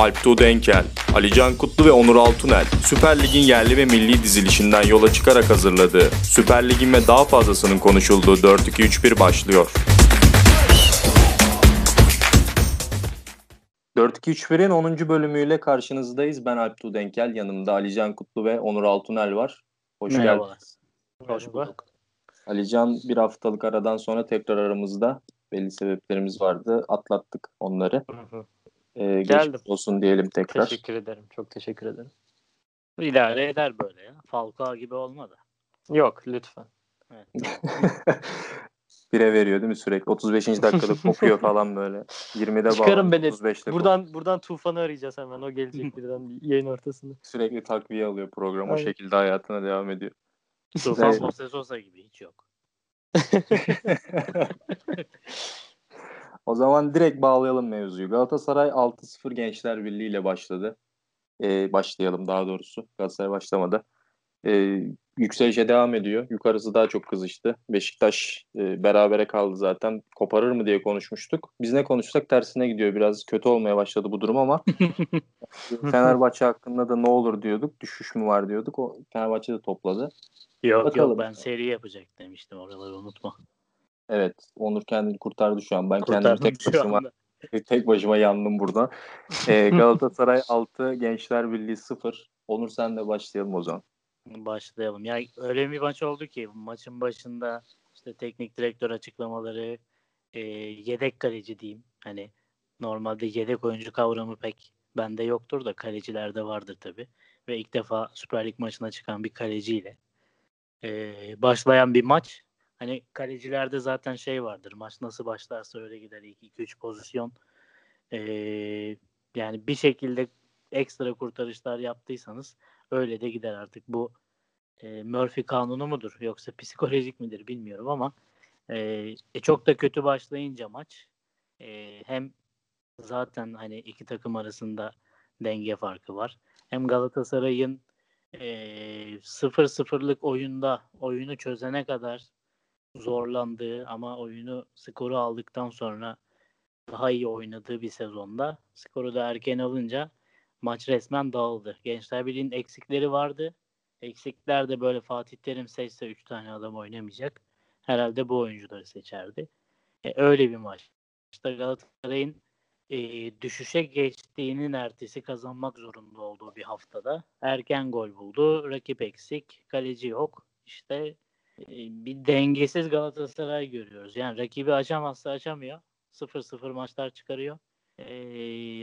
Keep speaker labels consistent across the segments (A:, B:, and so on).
A: Alp Tuğdenkel, Alican Kutlu ve Onur Altunel, Süper Lig'in yerli ve milli dizilişinden yola çıkarak hazırladığı, Süper Lig'in ve daha fazlasının konuşulduğu 4-2-3-1 başlıyor. 4-2-3-1'in 10. bölümüyle karşınızdayız. Ben Alp Tuğdenkel, yanımda Alican Kutlu ve Onur Altunel var. Hoş
B: Merhabalar.
A: geldiniz.
B: Hoş bulduk.
A: Alican bir haftalık aradan sonra tekrar aramızda. Belli sebeplerimiz vardı. Atlattık onları.
B: Hı hı.
A: Ee,
B: Geldim.
A: geçmiş olsun diyelim tekrar.
B: Teşekkür ederim. Çok teşekkür ederim. İdare eder böyle ya. Falcao gibi olmadı. Yok lütfen. Evet.
A: Bire veriyor değil mi sürekli? 35. dakikada kopuyor falan böyle. 20'de
B: Çıkarın
A: bağlı,
B: beni.
A: 35'te
B: Buradan buradan Tufan'ı arayacağız hemen. O gelecek birden yayın ortasında.
A: sürekli takviye alıyor program. O
B: Aynen.
A: şekilde hayatına devam ediyor.
B: Tufan Sosa gibi hiç yok.
A: O zaman direkt bağlayalım mevzuyu. Galatasaray 6-0 Gençler Birliği ile başladı. Ee, başlayalım daha doğrusu. Galatasaray başlamadı. Ee, yükselişe devam ediyor. Yukarısı daha çok kızıştı. Beşiktaş e, berabere kaldı zaten. Koparır mı diye konuşmuştuk. Biz ne konuşsak tersine gidiyor. Biraz kötü olmaya başladı bu durum ama Fenerbahçe hakkında da ne olur diyorduk. Düşüş mü var diyorduk. O Fenerbahçe de topladı.
B: Yok
A: Bakalım.
B: yok ben seri yapacak demiştim oraları unutma.
A: Evet. Onur kendini kurtardı şu an. Ben kendimi
B: Kurtardım
A: tek
B: şu
A: başıma
B: anda.
A: tek başıma yandım burada. Ee, Galatasaray 6, Gençler Birliği 0. Onur sen de başlayalım o zaman.
B: Başlayalım. Ya öyle bir maç oldu ki maçın başında işte teknik direktör açıklamaları e, yedek kaleci diyeyim. Hani normalde yedek oyuncu kavramı pek bende yoktur da kalecilerde vardır tabi. Ve ilk defa Süper Lig maçına çıkan bir kaleciyle e, başlayan bir maç. Hani kalecilerde zaten şey vardır. Maç nasıl başlarsa öyle gider. İlk 2-3 pozisyon. E, yani bir şekilde ekstra kurtarışlar yaptıysanız öyle de gider artık. Bu e, Murphy kanunu mudur yoksa psikolojik midir bilmiyorum ama e, e, çok da kötü başlayınca maç e, hem zaten hani iki takım arasında denge farkı var. Hem Galatasaray'ın e, 0-0'lık oyunda oyunu çözene kadar zorlandığı ama oyunu skoru aldıktan sonra daha iyi oynadığı bir sezonda skoru da erken alınca maç resmen dağıldı. Gençler Birliği'nin eksikleri vardı. Eksikler de böyle Fatih Terim seçse 3 tane adam oynamayacak. Herhalde bu oyuncuları seçerdi. E, öyle bir maç. İşte Galatasaray'ın e, düşüşe geçtiğinin ertesi kazanmak zorunda olduğu bir haftada. Erken gol buldu. Rakip eksik. Kaleci yok. İşte bir dengesiz Galatasaray görüyoruz. Yani rakibi açamazsa açamıyor. 0-0 maçlar çıkarıyor. E,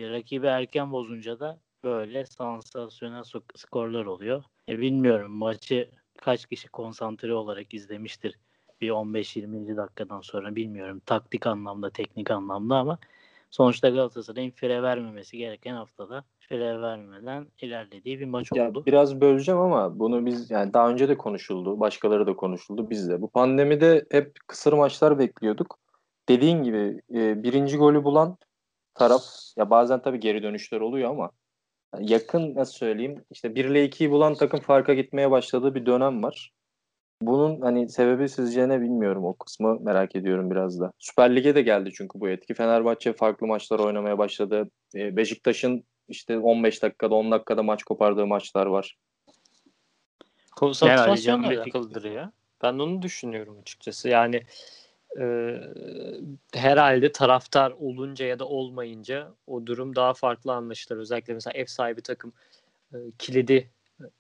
B: rakibi erken bozunca da böyle sansasyonel skorlar oluyor. E, bilmiyorum maçı kaç kişi konsantre olarak izlemiştir bir 15-20. dakikadan sonra bilmiyorum taktik anlamda teknik anlamda ama sonuçta Galatasaray'ın fire vermemesi gereken haftada fire vermeden ilerlediği bir maç
A: Ya
B: oldu.
A: biraz böleceğim ama bunu biz yani daha önce de konuşuldu. Başkaları da konuşuldu. Biz de. Bu pandemide hep kısır maçlar bekliyorduk. Dediğin gibi e, birinci golü bulan taraf ya bazen tabii geri dönüşler oluyor ama yakın nasıl söyleyeyim işte 1 ile 2'yi bulan takım farka gitmeye başladığı bir dönem var. Bunun hani sebebi sizce ne bilmiyorum o kısmı merak ediyorum biraz da. Süper Lig'e de geldi çünkü bu etki. Fenerbahçe farklı maçlar oynamaya başladı. E, Beşiktaş'ın işte 15 dakikada 10 dakikada maç kopardığı maçlar var.
C: Konsantrasyonla alakalıdır ya. Ben onu düşünüyorum açıkçası. Yani e, herhalde taraftar olunca ya da olmayınca o durum daha farklı anlaşılır. Özellikle mesela ev sahibi takım e, kilidi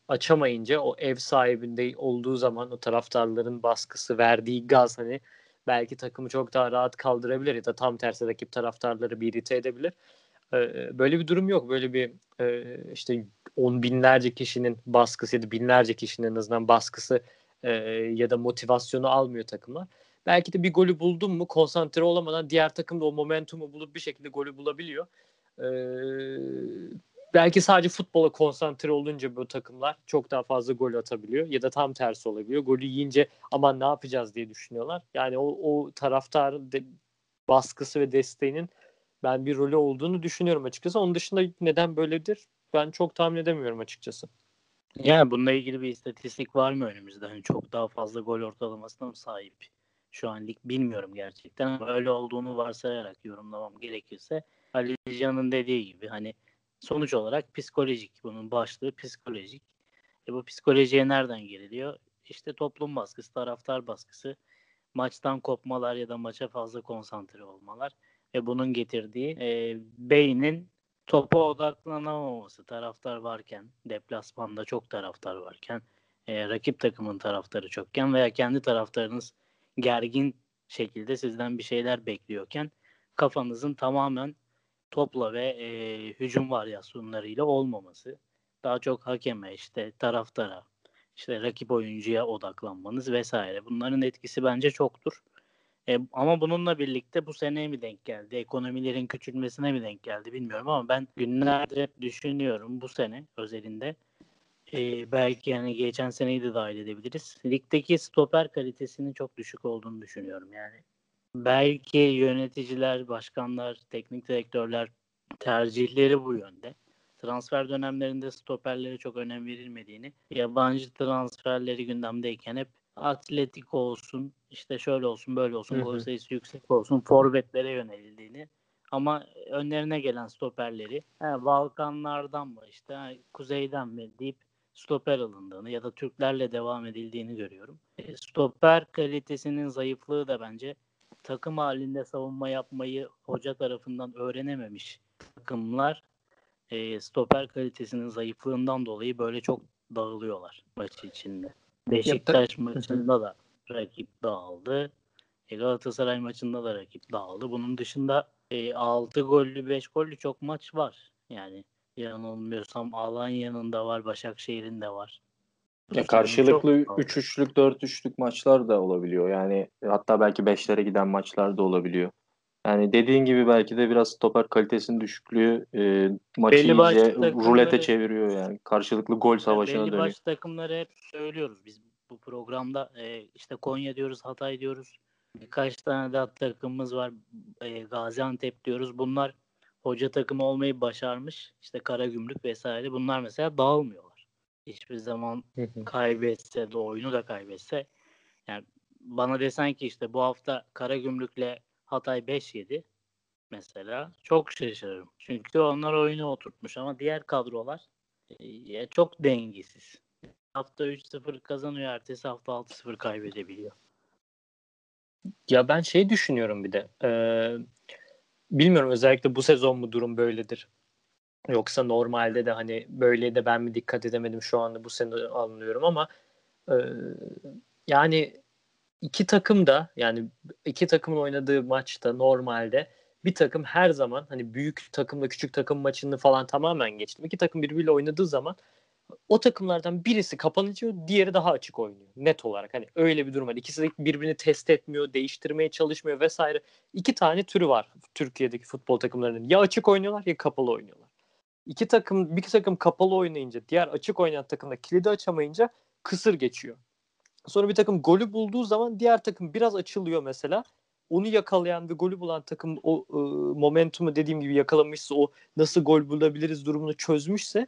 C: açamayınca o ev sahibinde olduğu zaman o taraftarların baskısı verdiği gaz hani belki takımı çok daha rahat kaldırabilir ya da tam tersi rakip taraftarları bir irite edebilir. Böyle bir durum yok. Böyle bir işte on binlerce kişinin baskısı ya da binlerce kişinin en azından baskısı ya da motivasyonu almıyor takımlar. Belki de bir golü buldun mu konsantre olamadan diğer takım da o momentumu bulup bir şekilde golü bulabiliyor. Belki sadece futbola konsantre olunca bu takımlar çok daha fazla gol atabiliyor ya da tam tersi olabiliyor. Golü yiyince aman ne yapacağız diye düşünüyorlar. Yani o, o taraftarın de, baskısı ve desteğinin ben bir rolü olduğunu düşünüyorum açıkçası. Onun dışında neden böyledir ben çok tahmin edemiyorum açıkçası.
B: Yani bununla ilgili bir istatistik var mı önümüzde? Hani çok daha fazla gol ortalamasına mı sahip? Şu an lig bilmiyorum gerçekten ama öyle olduğunu varsayarak yorumlamam gerekirse Ali Can'ın dediği gibi hani sonuç olarak psikolojik. Bunun başlığı psikolojik. E bu psikolojiye nereden giriliyor? İşte toplum baskısı, taraftar baskısı, maçtan kopmalar ya da maça fazla konsantre olmalar ve bunun getirdiği e, beynin topa odaklanamaması taraftar varken, deplasmanda çok taraftar varken, e, rakip takımın taraftarı çokken veya kendi taraftarınız gergin şekilde sizden bir şeyler bekliyorken kafanızın tamamen topla ve e, hücum varyasyonlarıyla olmaması. Daha çok hakeme, işte taraftara, işte rakip oyuncuya odaklanmanız vesaire. Bunların etkisi bence çoktur. E, ama bununla birlikte bu seneye mi denk geldi? Ekonomilerin küçülmesine mi denk geldi bilmiyorum ama ben günlerdir hep düşünüyorum bu sene özelinde. E, belki yani geçen seneyi de dahil edebiliriz. Ligdeki stoper kalitesinin çok düşük olduğunu düşünüyorum yani. Belki yöneticiler, başkanlar, teknik direktörler tercihleri bu yönde. Transfer dönemlerinde stoperlere çok önem verilmediğini, yabancı transferleri gündemdeyken hep atletik olsun, işte şöyle olsun, böyle olsun, gol sayısı yüksek olsun, forvetlere yönelildiğini ama önlerine gelen stoperleri he, Balkanlardan mı işte he, kuzeyden mi deyip stoper alındığını ya da Türklerle devam edildiğini görüyorum. E, stoper kalitesinin zayıflığı da bence takım halinde savunma yapmayı hoca tarafından öğrenememiş takımlar e, stoper kalitesinin zayıflığından dolayı böyle çok dağılıyorlar maç içinde. Beşiktaş maçında da rakip dağıldı. E, Galatasaray maçında da rakip dağıldı. Bunun dışında e, 6 gollü 5 gollü çok maç var. Yani yanılmıyorsam Alanya'nın da var, Başakşehir'in de var.
A: Ya karşılıklı 3-3'lük 4-3'lük maçlar da olabiliyor. Yani hatta belki 5'lere giden maçlar da olabiliyor. Yani dediğin gibi belki de biraz stoper kalitesinin düşüklüğü e, maçı belli iyice rulete çeviriyor yani. Karşılıklı gol savaşına
B: belli
A: dönüyor.
B: Belli baş takımları hep söylüyoruz biz bu programda. E, işte Konya diyoruz, Hatay diyoruz. Birkaç tane daha takımımız var. E, Gaziantep diyoruz. Bunlar hoca takımı olmayı başarmış. İşte Karagümrük vesaire. Bunlar mesela dağılmıyorlar. Hiçbir zaman kaybetse de oyunu da kaybetse. Yani bana desen ki işte bu hafta Karagümrük'le Hatay 5 yedi mesela çok şaşırırım. Çünkü onlar oyunu oturtmuş ama diğer kadrolar e, çok dengesiz. Hafta 3-0 kazanıyor, ertesi hafta 6-0 kaybedebiliyor.
C: Ya ben şey düşünüyorum bir de. E, bilmiyorum özellikle bu sezon mu durum böyledir. Yoksa normalde de hani böyle de ben mi dikkat edemedim şu anda bu sene anlıyorum ama e, yani iki takım da yani iki takımın oynadığı maçta normalde bir takım her zaman hani büyük takımla küçük takım maçını falan tamamen geçtim. İki takım birbiriyle oynadığı zaman o takımlardan birisi kapanıyor, diğeri daha açık oynuyor. Net olarak hani öyle bir durum var. İkisi de birbirini test etmiyor, değiştirmeye çalışmıyor vesaire. İki tane türü var Türkiye'deki futbol takımlarının. Ya açık oynuyorlar ya kapalı oynuyorlar. İki takım bir takım kapalı oynayınca diğer açık oynayan takım da kilidi açamayınca kısır geçiyor. Sonra bir takım golü bulduğu zaman diğer takım biraz açılıyor mesela. Onu yakalayan ve golü bulan takım o e, momentumu dediğim gibi yakalamışsa o nasıl gol bulabiliriz durumunu çözmüşse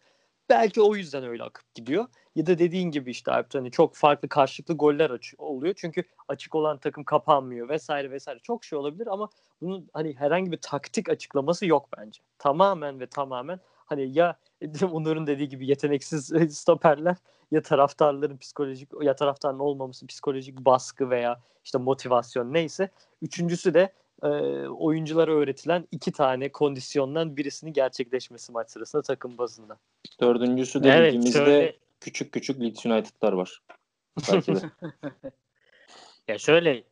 C: belki o yüzden öyle akıp gidiyor. Ya da dediğin gibi işte Alp hani çok farklı karşılıklı goller aç- oluyor. Çünkü açık olan takım kapanmıyor vesaire vesaire. Çok şey olabilir ama bunun hani herhangi bir taktik açıklaması yok bence. Tamamen ve tamamen hani ya Onur'un dediği gibi yeteneksiz stoperler ya taraftarların psikolojik ya taraftarın olmaması psikolojik baskı veya işte motivasyon neyse. Üçüncüsü de e, oyunculara öğretilen iki tane kondisyondan birisini gerçekleşmesi maç sırasında takım bazında.
A: Dördüncüsü de evet, ligimizde şöyle... küçük küçük Leeds United'lar var. Belki de.
B: ya şöyle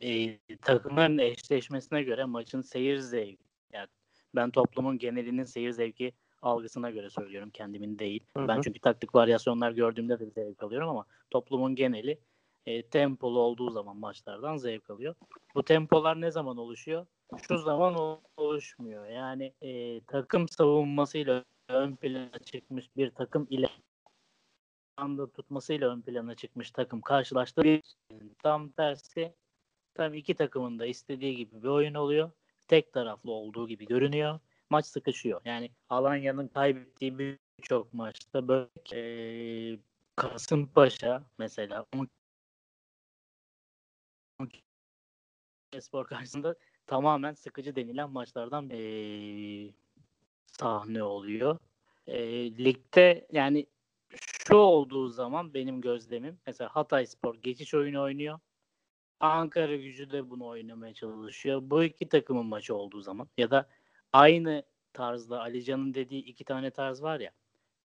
B: e, takımların eşleşmesine göre maçın seyir zevki yani ben toplumun genelinin seyir zevki algısına göre söylüyorum kendimin değil. Hı hı. Ben çünkü taktik varyasyonlar gördüğümde de zevk alıyorum ama toplumun geneli e, tempolu olduğu zaman maçlardan zevk alıyor. Bu tempolar ne zaman oluşuyor? Şu zaman oluşmuyor. Yani e, takım savunmasıyla ön plana çıkmış bir takım ile anda tutmasıyla ön plana çıkmış takım karşılaştı. Bir, tam tersi tam iki takımın da istediği gibi bir oyun oluyor. Tek taraflı olduğu gibi görünüyor maç sıkışıyor. Yani Alanya'nın kaybettiği birçok maçta böyle e, Kasımpaşa mesela Spor karşısında tamamen sıkıcı denilen maçlardan e, sahne oluyor. E, ligde yani şu olduğu zaman benim gözlemim mesela Hatay Spor geçiş oyunu oynuyor. Ankara gücü de bunu oynamaya çalışıyor. Bu iki takımın maçı olduğu zaman ya da aynı tarzda Alican'ın dediği iki tane tarz var ya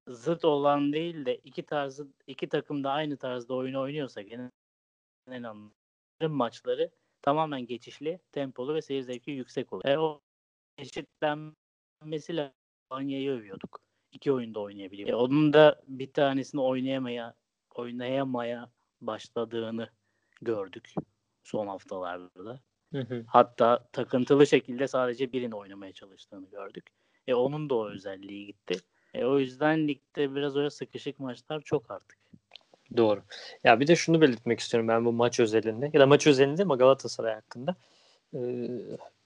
B: zıt olan değil de iki tarzı iki takım da aynı tarzda oyun oynuyorsa genel anlamda maçları tamamen geçişli, tempolu ve seyir zevki yüksek oluyor. E, o eşitlenmesiyle Alanya'yı övüyorduk. İki oyunda oynayabiliyor. E, onun da bir tanesini oynayamaya oynayamaya başladığını gördük son haftalarda. Hı hı. Hatta takıntılı şekilde sadece birini oynamaya çalıştığını gördük. E onun da o özelliği gitti. E, o yüzden ligde biraz öyle sıkışık maçlar çok artık.
C: Doğru. Ya bir de şunu belirtmek istiyorum ben bu maç özelinde ya da maç özelinde ama Galatasaray hakkında. Ee,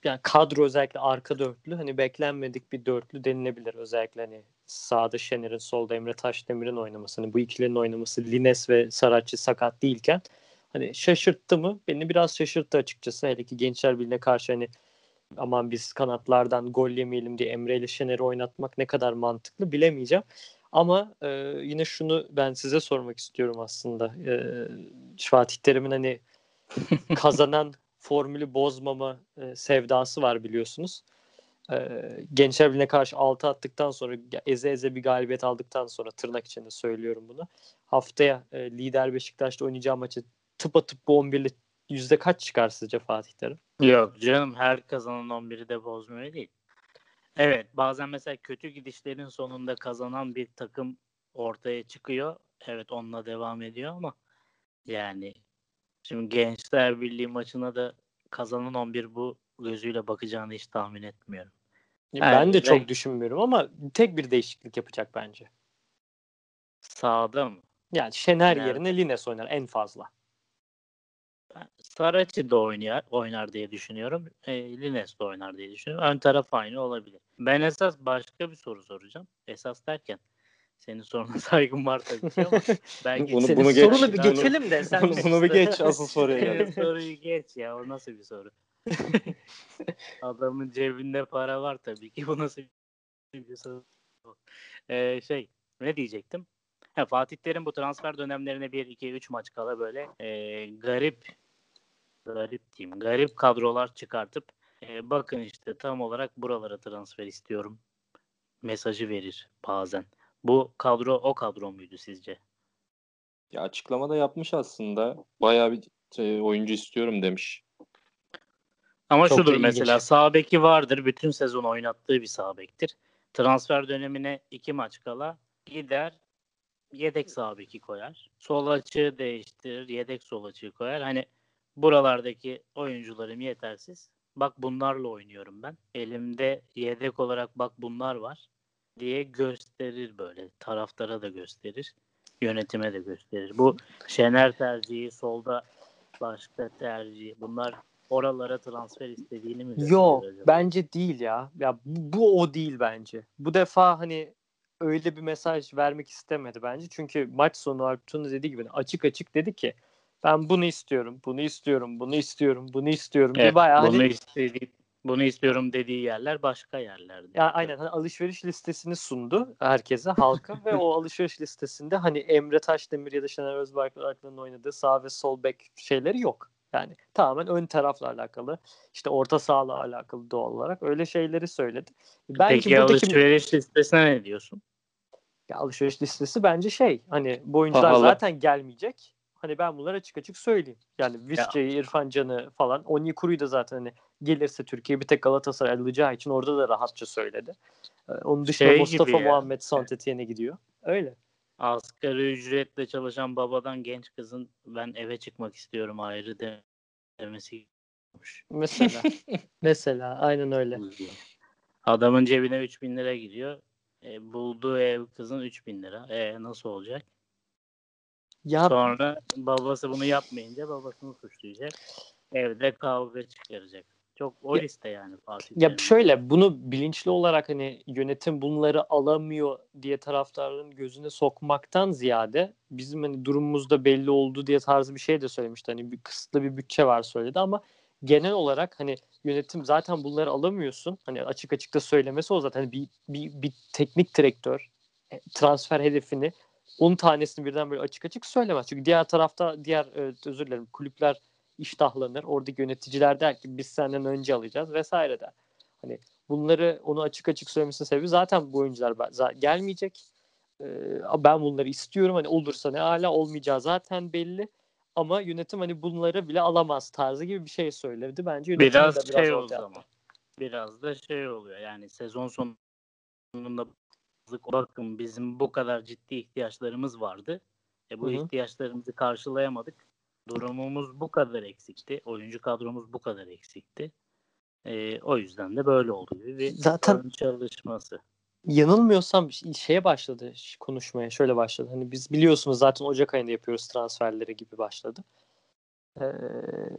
C: yani kadro özellikle arka dörtlü hani beklenmedik bir dörtlü denilebilir. Özellikle hani sağda Şener'in solda Emre Taşdemir'in oynaması. Hani bu ikilinin oynaması Lines ve Saratçı sakat değilken hani şaşırttı mı? Beni biraz şaşırttı açıkçası. Hele ki Gençler Birliği'ne karşı hani aman biz kanatlardan gol yemeyelim diye Emre ile Şener'i oynatmak ne kadar mantıklı bilemeyeceğim. Ama e, yine şunu ben size sormak istiyorum aslında. E, Fatih Terim'in hani kazanan formülü bozmama e, sevdası var biliyorsunuz. E, Gençler Birliği'ne karşı 6 attıktan sonra eze eze bir galibiyet aldıktan sonra tırnak içinde söylüyorum bunu. Haftaya e, lider Beşiktaş'ta oynayacağı maçı tıpatıp bu 11'li yüzde kaç çıkar sizce Fatih Terim?
B: Yok canım her kazanan 11'i de bozmuyor değil. Evet bazen mesela kötü gidişlerin sonunda kazanan bir takım ortaya çıkıyor. Evet onunla devam ediyor ama yani şimdi Gençler Birliği maçına da kazanan 11 bu gözüyle bakacağını hiç tahmin etmiyorum.
C: Ben yani, de çok düşünmüyorum ama tek bir değişiklik yapacak bence.
B: Sağda mı?
C: Yani Şener Nerede? yerine Lines oynar en fazla.
B: Saracchi de oynar, oynar diye düşünüyorum. E, Lines de oynar diye düşünüyorum. Ön taraf aynı olabilir. Ben esas başka bir soru soracağım. Esas derken senin soruna saygım var tabii ki ama belki
C: bunu, senin bunu geç. sorunu bir geçelim de sen
A: bunu, bunu bir geç asıl soruya gel.
B: soruyu geç ya o nasıl bir soru? Adamın cebinde para var tabii ki bu nasıl bir soru? Ee, şey ne diyecektim? Ha, Fatih Terim bu transfer dönemlerine 1 2 3 maç kala böyle e, garip garip diyeyim. Garip kadrolar çıkartıp e, bakın işte tam olarak buralara transfer istiyorum mesajı verir bazen. Bu kadro o kadro muydu sizce?
A: Ya açıklamada yapmış aslında. Bayağı bir e, oyuncu istiyorum demiş.
B: Ama Çok şudur mesela sağ beki vardır. Bütün sezon oynattığı bir sağ bektir. Transfer dönemine iki maç kala gider yedek sağ beki koyar. Sol açığı değiştirir. Yedek sol açığı koyar. Hani buralardaki oyuncularım yetersiz. Bak bunlarla oynuyorum ben. Elimde yedek olarak bak bunlar var diye gösterir böyle. Taraftara da gösterir. Yönetime de gösterir. Bu Şener tercihi, solda başka tercih. Bunlar oralara transfer istediğini mi
C: Yok bence değil ya. Ya bu, bu o değil bence. Bu defa hani öyle bir mesaj vermek istemedi bence. Çünkü maç sonu Alptun'un dediği gibi açık açık dedi ki ben bunu istiyorum, bunu istiyorum, bunu istiyorum, bunu istiyorum evet, diye bayağı
B: bunu
C: hani...
B: istediği, bunu istiyorum dediği yerler başka yerlerdi.
C: Ya aynen hani alışveriş listesini sundu herkese, halka ve o alışveriş listesinde hani Emre Taşdemir ya da Şener Özbayrak'ın oynadığı sağ ve sol bek şeyleri yok. Yani tamamen ön tarafla alakalı, işte orta sahla alakalı doğal olarak öyle şeyleri söyledi.
B: Bence Peki buradaki... alışveriş listesine ne diyorsun?
C: Ya alışveriş listesi bence şey hani bu oyuncular Pahalı. zaten gelmeyecek. Hani ben bunları açık açık söyleyeyim. Yani Visca'yı, İrfan Can'ı falan. Onyekuru'yu da zaten hani gelirse Türkiye bir tek Galatasaray alacağı için orada da rahatça söyledi. Ee, onun dışında şey Mustafa Muhammed Saint-Etienne'e gidiyor. Öyle.
B: Asgari ücretle çalışan babadan genç kızın ben eve çıkmak istiyorum ayrı de demesi
C: Mesela. mesela aynen öyle.
B: Adamın cebine 3000 lira giriyor. E, bulduğu ev kızın 3000 lira. E nasıl olacak? Ya Sonra babası bunu yapmayınca babasını suçlayacak. Evde kavga çıkaracak. Çok o ya, liste yani Fatih.
C: Ya yani. şöyle bunu bilinçli olarak hani yönetim bunları alamıyor diye taraftarların gözüne sokmaktan ziyade bizim hani durumumuzda belli oldu diye tarzı bir şey de söylemişti. Hani bir kısıtlı bir bütçe var söyledi ama genel olarak hani yönetim zaten bunları alamıyorsun. Hani açık açık da söylemesi o zaten hani bir, bir, bir teknik direktör e, transfer hedefini 10 tanesini birden böyle açık açık söylemez. Çünkü diğer tarafta diğer e, özür dilerim kulüpler iştahlanır. Oradaki yöneticiler der ki biz senden önce alacağız vesaire der. Hani bunları onu açık açık söylemesinin sebebi zaten bu oyuncular gelmeyecek. Ee, ben bunları istiyorum. Hani olursa ne hala olmayacağı zaten belli. Ama yönetim hani bunları bile alamaz tarzı gibi bir şey söyledi. Bence yönetim
B: biraz, biraz şey oldu ama. Biraz da şey oluyor. Yani sezon sonunda bakın bizim bu kadar ciddi ihtiyaçlarımız vardı. E bu Hı-hı. ihtiyaçlarımızı karşılayamadık. Durumumuz bu kadar eksikti. Oyuncu kadromuz bu kadar eksikti. E, o yüzden de böyle oldu gibi bir Zaten çalışması.
C: Yanılmıyorsam şeye başladı konuşmaya şöyle başladı. Hani biz biliyorsunuz zaten Ocak ayında yapıyoruz transferleri gibi başladı. Ee,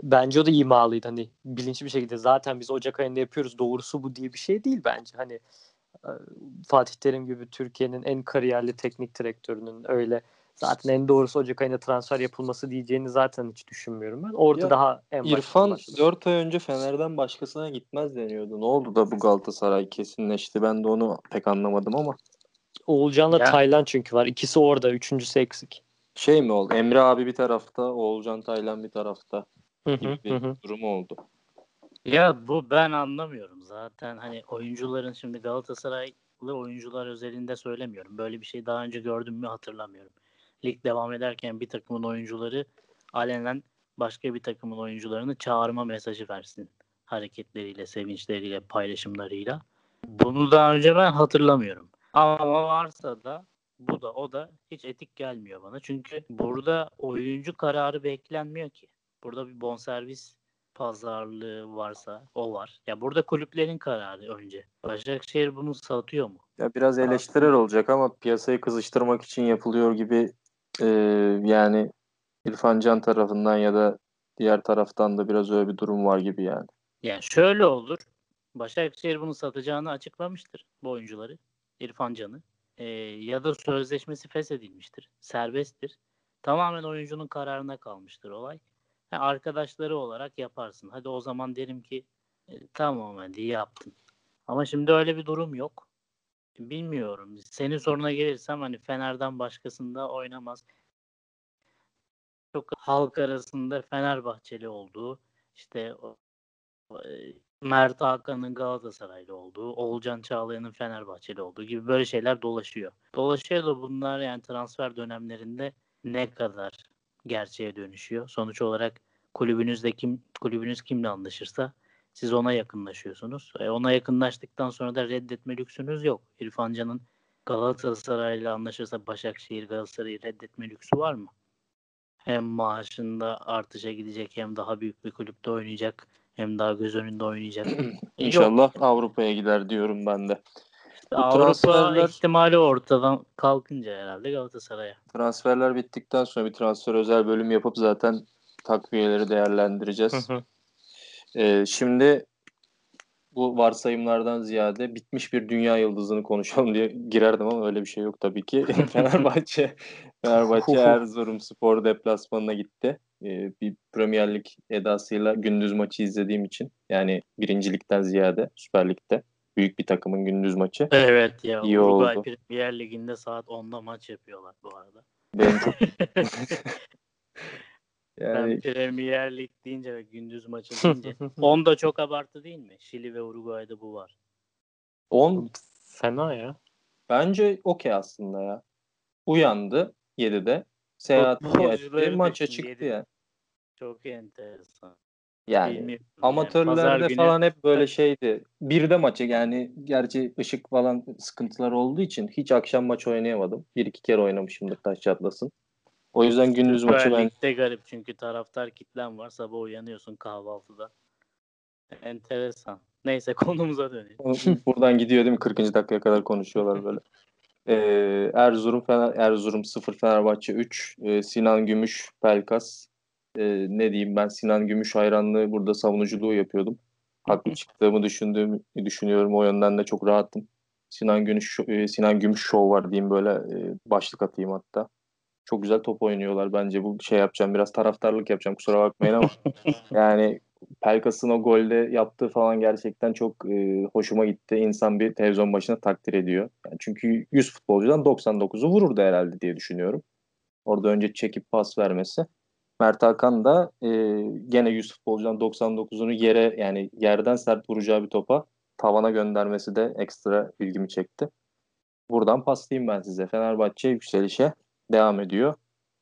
C: bence o da imalıydı. Hani bilinçli bir şekilde zaten biz Ocak ayında yapıyoruz. Doğrusu bu diye bir şey değil bence. Hani Fatih Terim gibi Türkiye'nin en kariyerli teknik direktörünün öyle zaten en doğrusu Ocak ayında transfer yapılması diyeceğini zaten hiç düşünmüyorum ben. Orada ya, daha
A: en İrfan 4 ay önce Fener'den başkasına gitmez deniyordu. Ne oldu da bu Galatasaray kesinleşti? Ben de onu pek anlamadım ama.
C: Oğulcan'la ya. Taylan çünkü var. İkisi orada. Üçüncüsü eksik.
A: Şey mi oldu? Emre abi bir tarafta, Oğulcan Taylan bir tarafta gibi bir durum oldu.
B: Ya bu ben anlamıyorum zaten hani oyuncuların şimdi Galatasaraylı oyuncular özelinde söylemiyorum. Böyle bir şey daha önce gördüm mü hatırlamıyorum. Lig devam ederken bir takımın oyuncuları alenen başka bir takımın oyuncularını çağırma mesajı versin. Hareketleriyle, sevinçleriyle, paylaşımlarıyla. Bunu daha önce ben hatırlamıyorum. Ama varsa da bu da o da hiç etik gelmiyor bana. Çünkü burada oyuncu kararı beklenmiyor ki. Burada bir bonservis pazarlığı varsa o var. Ya burada kulüplerin kararı önce. Başakşehir bunu satıyor mu?
A: Ya biraz eleştirel olacak ama piyasayı kızıştırmak için yapılıyor gibi e, yani İrfan Can tarafından ya da diğer taraftan da biraz öyle bir durum var gibi yani.
B: Yani şöyle olur. Başakşehir bunu satacağını açıklamıştır bu oyuncuları. İrfan Can'ı. E, ya da sözleşmesi feshedilmiştir. Serbesttir. Tamamen oyuncunun kararına kalmıştır olay arkadaşları olarak yaparsın. Hadi o zaman derim ki e, tamam hadi yaptın. Ama şimdi öyle bir durum yok. Bilmiyorum. Senin soruna gelirsem hani Fener'den başkasında oynamaz. Çok halk arasında Fenerbahçeli olduğu işte e, Mert Hakan'ın Galatasaraylı olduğu, Olcan Çağlayan'ın Fenerbahçeli olduğu gibi böyle şeyler dolaşıyor. Dolaşıyor da bunlar yani transfer dönemlerinde ne kadar gerçeğe dönüşüyor. Sonuç olarak kulübünüzde kim kulübünüz kimle anlaşırsa siz ona yakınlaşıyorsunuz. E, ona yakınlaştıktan sonra da reddetme lüksünüz yok. İrfan Can'ın Galatasaray'la anlaşırsa Başakşehir Galatasaray'ı reddetme lüksü var mı? Hem maaşında artışa gidecek hem daha büyük bir kulüpte oynayacak hem daha göz önünde oynayacak.
A: İnşallah Avrupa'ya gider diyorum ben de.
B: Avrupa transferler, ihtimali ortadan kalkınca herhalde Galatasaray'a.
A: Transferler bittikten sonra bir transfer özel bölüm yapıp zaten takviyeleri değerlendireceğiz. Ee, şimdi bu varsayımlardan ziyade bitmiş bir dünya yıldızını konuşalım diye girerdim ama öyle bir şey yok tabii ki. Fenerbahçe Fenerbahçe Erzurum Spor deplasmanına gitti. Ee, bir Premier Lig edasıyla gündüz maçı izlediğim için yani birincilikten ziyade Süper Lig'de büyük bir takımın gündüz maçı.
B: Evet ya. İyi Uruguay oldu. Premier Ligi'nde saat 10'da maç yapıyorlar bu arada. Benim çok... yani... Ben Premier Lig deyince ve gündüz maçı deyince 10 da çok abartı değil mi? Şili ve Uruguay'da bu var.
A: 10
C: fena ya.
A: Bence okey aslında ya. Uyandı 7'de. Seyahat etti. Maça çıktı ya.
B: Çok enteresan.
A: Yani Bilmiyorum amatörlerde yani. falan hep böyle şeydi. Bir de maçı yani gerçi ışık falan sıkıntılar olduğu için hiç akşam maç oynayamadım. Bir iki kere oynamışımdır taş çatlasın. O yüzden gündüz Süper maçı ben...
B: Lig'de garip çünkü taraftar kitlen var. Sabah uyanıyorsun kahvaltıda. Enteresan. Neyse konumuza dönelim.
A: Buradan gidiyor değil mi? 40. dakikaya kadar konuşuyorlar böyle. Ee, Erzurum Fener, Erzurum 0 Fenerbahçe 3 ee, Sinan Gümüş Pelkas e, ne diyeyim ben Sinan Gümüş hayranlığı burada savunuculuğu yapıyordum. Haklı çıktığımı düşündüğümü düşünüyorum. O yönden de çok rahatım. Sinan Gümüş e, Sinan Gümüş show var diyeyim böyle e, başlık atayım hatta. Çok güzel top oynuyorlar bence. Bu şey yapacağım biraz taraftarlık yapacağım kusura bakmayın ama yani Pelkas'ın o golde yaptığı falan gerçekten çok e, hoşuma gitti. İnsan bir televizyon başına takdir ediyor. Yani çünkü 100 futbolcudan 99'u vururdu herhalde diye düşünüyorum. Orada önce çekip pas vermesi. Mert Hakan da e, gene 100 futbolcudan 99'unu yere yani yerden sert vuracağı bir topa tavana göndermesi de ekstra ilgimi çekti. Buradan paslayayım ben size. Fenerbahçe yükselişe devam ediyor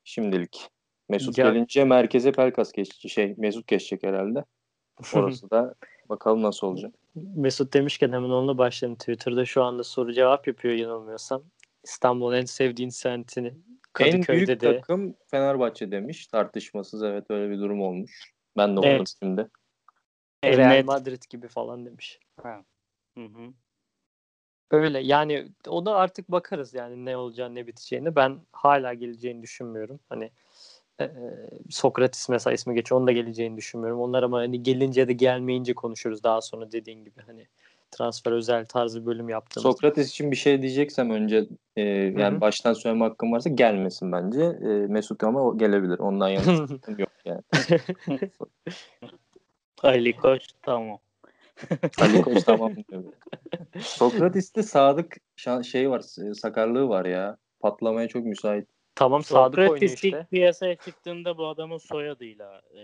A: şimdilik. Mesut ya, gelince merkeze Pelkas geçecek. Şey Mesut geçecek herhalde. Orası da bakalım nasıl olacak.
C: Mesut demişken hemen onunla başlayalım. Twitter'da şu anda soru cevap yapıyor yanılmıyorsam. İstanbul'un en sevdiğin semtini
A: Kadıköy'de en büyük de... takım Fenerbahçe demiş. Tartışmasız evet öyle bir durum olmuş. Ben de evet. şimdi.
C: Real Madrid gibi falan demiş. Ha. Hı hı. Öyle yani o da artık bakarız yani ne olacağını ne biteceğini. Ben hala geleceğini düşünmüyorum. Hani e, Sokrates mesela ismi geçiyor. Onun da geleceğini düşünmüyorum. Onlar ama hani gelince de gelmeyince konuşuruz daha sonra dediğin gibi hani transfer özel tarzı bölüm yaptığımız.
A: Sokrates için bir şey diyeceksem önce e, yani Hı-hı. baştan söyleme hakkım varsa gelmesin bence. E, Mesut ama gelebilir. Ondan yana yok yani.
B: Ali Koç tamam.
A: Ali Koç tamam. Sokrates'te sadık şey var, sakarlığı var ya. Patlamaya çok müsait.
C: Tamam Sadık oynuyor işte.
B: ilk piyasaya çıktığında bu adamın soyadıyla e,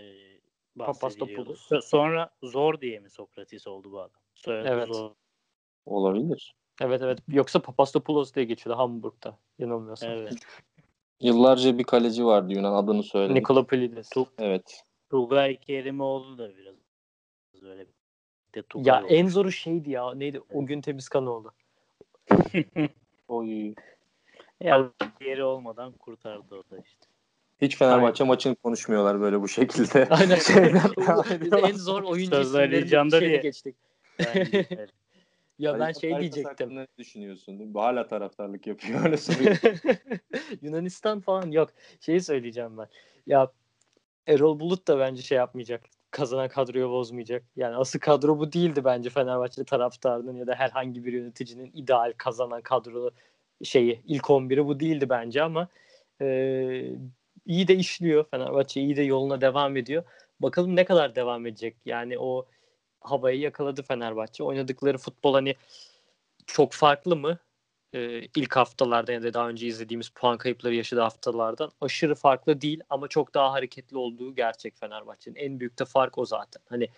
B: bahsediliyordu. Sonra zor diye mi Sokrates oldu bu adam? Soyadı
C: evet. zor.
A: Olabilir.
C: Evet evet. Yoksa Papastopoulos diye geçiyordu Hamburg'da. Yanılmıyorsam. Evet.
A: Yıllarca bir kaleci vardı Yunan adını söyledik.
C: Nikolopoulos.
A: Evet.
B: Tugay Kerimoğlu da biraz öyle.
C: De ya oldu. en zoru şeydi ya. Neydi? O gün temiz kan oldu.
A: Oy.
B: Ya yeri olmadan kurtardı o da işte.
A: Hiç Fenerbahçe Aynen. maçını konuşmuyorlar böyle bu şekilde.
C: Aynen. Biz en zor oyuncu isimlerinin diye. geçtik. Yani, ya ben şey diyecektim.
A: Ne düşünüyorsun? Hala taraftarlık yapıyor öyle
C: Yunanistan falan yok. Şeyi söyleyeceğim ben. Ya Erol Bulut da bence şey yapmayacak. Kazanan kadroyu bozmayacak. Yani asıl kadro bu değildi bence Fenerbahçe taraftarının ya da herhangi bir yöneticinin ideal kazanan kadro şeyi ilk 11'i bu değildi bence ama e, iyi de işliyor. Fenerbahçe iyi de yoluna devam ediyor. Bakalım ne kadar devam edecek. Yani o havayı yakaladı Fenerbahçe. Oynadıkları futbol hani çok farklı mı? Ee, ilk haftalarda ya da daha önce izlediğimiz puan kayıpları yaşadığı haftalardan aşırı farklı değil ama çok daha hareketli olduğu gerçek Fenerbahçe'nin. En büyük de fark o zaten. Hani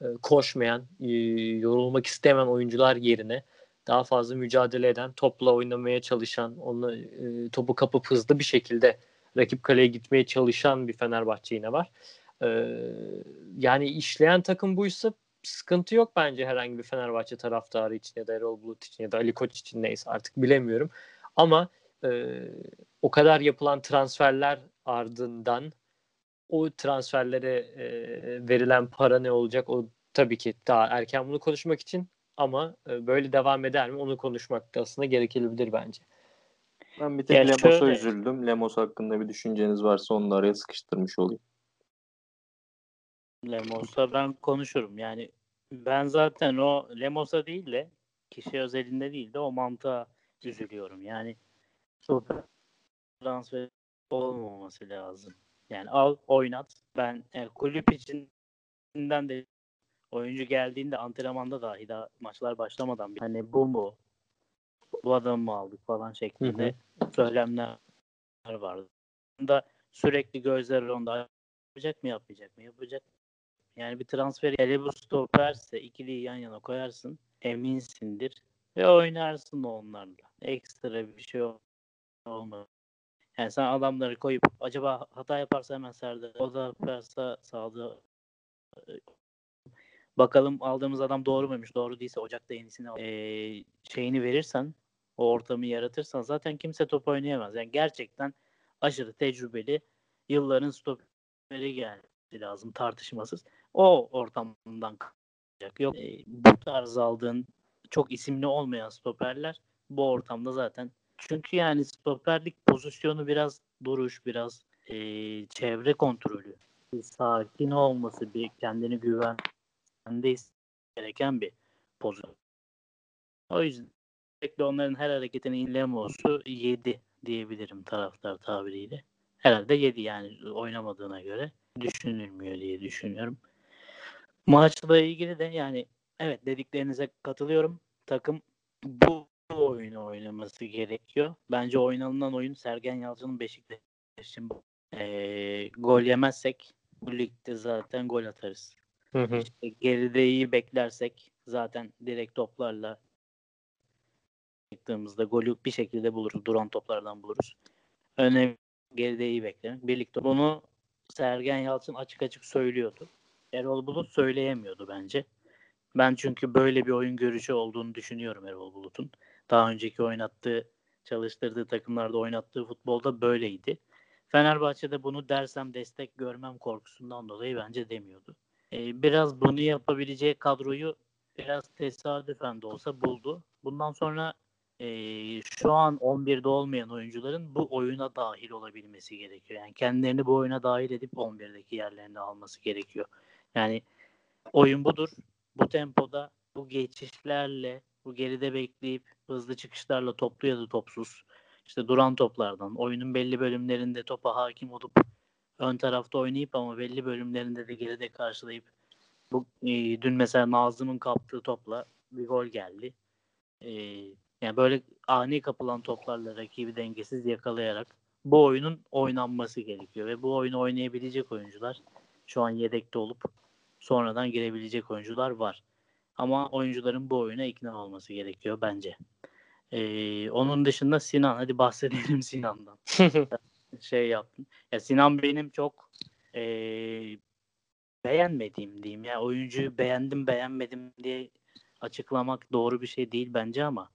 C: e, koşmayan, e, yorulmak istemeyen oyuncular yerine daha fazla mücadele eden, topla oynamaya çalışan, onu e, topu kapıp hızlı bir şekilde rakip kaleye gitmeye çalışan bir Fenerbahçe yine var. E, yani işleyen takım buysa sıkıntı yok bence herhangi bir Fenerbahçe taraftarı için ya da Erol Bulut için ya da Ali Koç için neyse artık bilemiyorum. Ama e, o kadar yapılan transferler ardından o transferlere e, verilen para ne olacak o tabii ki daha erken bunu konuşmak için ama e, böyle devam eder mi onu konuşmak da aslında gerekebilir bence.
A: Ben bir tek yani Lemos'a şöyle... üzüldüm. Lemos hakkında bir düşünceniz varsa onu da araya sıkıştırmış olayım.
B: Lemos'a ben konuşurum. Yani ben zaten o Lemos'a değil de kişi özelinde değil de o mantığa üzülüyorum. Yani transfer olmaması lazım. Yani al oynat. Ben yani kulüp içinden de oyuncu geldiğinde antrenmanda dahi daha maçlar başlamadan hani bu mu bu adamı mı aldık falan şeklinde hı hı. söylemler vardı. Da sürekli gözler onda yapacak mı yapacak mı yapacak yani bir transfer hele bu stoperse ikiliyi yan yana koyarsın eminsindir ve oynarsın onlarla. Ekstra bir şey olmaz. Yani sen adamları koyup acaba hata yaparsa hemen Serdar o da yaparsa sağda bakalım aldığımız adam doğru muymuş doğru değilse Ocak'ta yenisini e, şeyini verirsen o ortamı yaratırsan zaten kimse top oynayamaz. Yani gerçekten aşırı tecrübeli yılların stoperi gelmesi lazım tartışmasız o ortamdan kalacak. Yok e, bu tarz aldığın çok isimli olmayan stoperler bu ortamda zaten. Çünkü yani stoperlik pozisyonu biraz duruş, biraz e, çevre kontrolü, bir sakin olması, bir kendini güvende gereken bir pozisyon. O yüzden sürekli onların her hareketini inlemosu yedi diyebilirim taraftar tabiriyle. Herhalde yedi yani oynamadığına göre düşünülmüyor diye düşünüyorum. Maçla ilgili de yani evet dediklerinize katılıyorum. Takım bu oyunu oynaması gerekiyor. Bence oynanılan oyun Sergen Yalçın'ın Beşiktaş için e, gol yemezsek bu ligde zaten gol atarız.
C: Hı hı.
B: İşte geride iyi beklersek zaten direkt toplarla çıktığımızda golü bir şekilde buluruz. Duran toplardan buluruz. Önemli geride iyi beklemek. Birlikte bunu Sergen Yalçın açık açık söylüyordu. Erol Bulut söyleyemiyordu bence. Ben çünkü böyle bir oyun görüşü olduğunu düşünüyorum Erol Bulut'un. Daha önceki oynattığı, çalıştırdığı takımlarda oynattığı futbolda böyleydi. Fenerbahçe'de bunu dersem destek görmem korkusundan dolayı bence demiyordu. Ee, biraz bunu yapabileceği kadroyu biraz tesadüfen de olsa buldu. Bundan sonra e, şu an 11'de olmayan oyuncuların bu oyuna dahil olabilmesi gerekiyor. Yani kendilerini bu oyuna dahil edip 11'deki yerlerini alması gerekiyor. Yani oyun budur. Bu tempoda bu geçişlerle bu geride bekleyip hızlı çıkışlarla toplu ya da topsuz işte duran toplardan oyunun belli bölümlerinde topa hakim olup ön tarafta oynayıp ama belli bölümlerinde de geride karşılayıp bu e, dün mesela Nazım'ın kaptığı topla bir gol geldi. E, yani böyle ani kapılan toplarla rakibi dengesiz yakalayarak bu oyunun oynanması gerekiyor ve bu oyunu oynayabilecek oyuncular şu an yedekte olup sonradan girebilecek oyuncular var. Ama oyuncuların bu oyuna ikna olması gerekiyor bence. Ee, onun dışında Sinan hadi bahsedelim Sinan'dan. şey yaptım. Ya Sinan benim çok e, beğenmediğim diyeyim. Ya oyuncuyu beğendim beğenmedim diye açıklamak doğru bir şey değil bence ama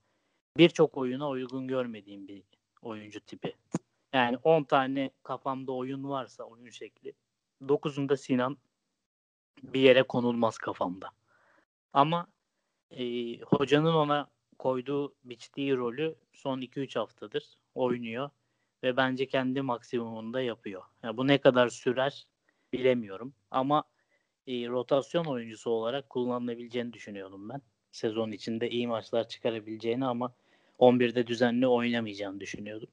B: birçok oyuna uygun görmediğim bir oyuncu tipi. Yani 10 tane kafamda oyun varsa oyun şekli 9'unda Sinan bir yere konulmaz kafamda. Ama e, hocanın ona koyduğu, biçtiği rolü son 2-3 haftadır oynuyor ve bence kendi maksimumunda yapıyor. Yani bu ne kadar sürer bilemiyorum ama e, rotasyon oyuncusu olarak kullanılabileceğini düşünüyorum ben. Sezon içinde iyi maçlar çıkarabileceğini ama 11'de düzenli oynamayacağını düşünüyordum.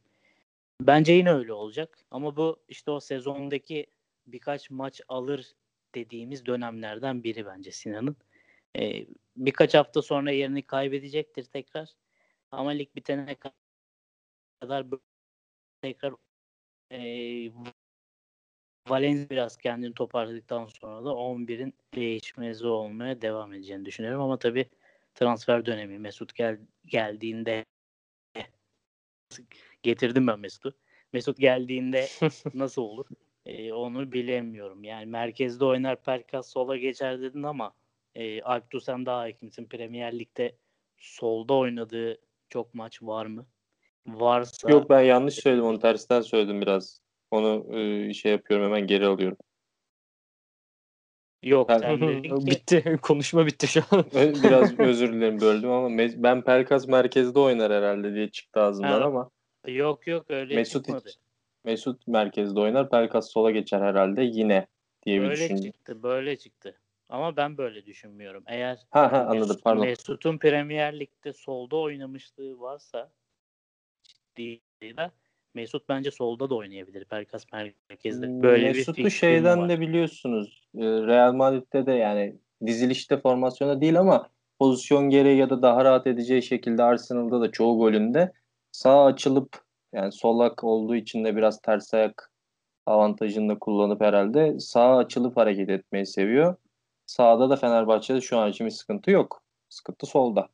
B: Bence yine öyle olacak ama bu işte o sezondaki birkaç maç alır dediğimiz dönemlerden biri bence Sinan'ın. Ee, birkaç hafta sonra yerini kaybedecektir tekrar. Ama lig bitene kadar tekrar e, Valencia biraz kendini toparladıktan sonra da 11'in değişmezi olmaya devam edeceğini düşünüyorum. Ama tabii transfer dönemi Mesut gel, geldiğinde getirdim ben Mesut'u. Mesut geldiğinde nasıl olur? Ee, onu bilemiyorum. Yani merkezde oynar Perkas sola geçer dedin ama e, Alp sen daha hakimsin. Premier Lig'de solda oynadığı çok maç var mı? Varsa...
A: Yok ben yanlış söyledim onu tersten söyledim biraz. Onu e, şey yapıyorum hemen geri alıyorum.
B: Yok
A: Ben-
B: ki
C: bitti. Konuşma bitti şu an.
A: Biraz özür dilerim böldüm ama Me- ben Pelkas merkezde oynar herhalde diye çıktı ağzımdan
B: Ha,
A: ama
B: yok yok öyle
A: Mesut
B: çıkmadı.
A: hiç- Mesut merkezde oynar. Pelkas sola geçer herhalde yine diye bir
B: Böyle
A: düşündüm.
B: çıktı, böyle çıktı. Ama ben böyle düşünmüyorum. Eğer
A: Ha ha anladım
B: Mesut-
A: pardon.
B: Mesut'un Premier Lig'de solda oynamışlığı varsa ciddi de Mesut bence solda da oynayabilir. Pelkas merkezde. Böyle bir
A: Mesut'u
B: fikrim
A: şeyden
B: var.
A: de biliyorsunuz. e, Real Madrid'de de yani dizilişte formasyona değil ama pozisyon gereği ya da daha rahat edeceği şekilde Arsenal'da da çoğu golünde sağ açılıp yani solak olduğu için de biraz ters ayak avantajını da kullanıp herhalde sağ açılıp hareket etmeyi seviyor. Sağda da Fenerbahçe'de şu an için bir sıkıntı yok. Sıkıntı solda.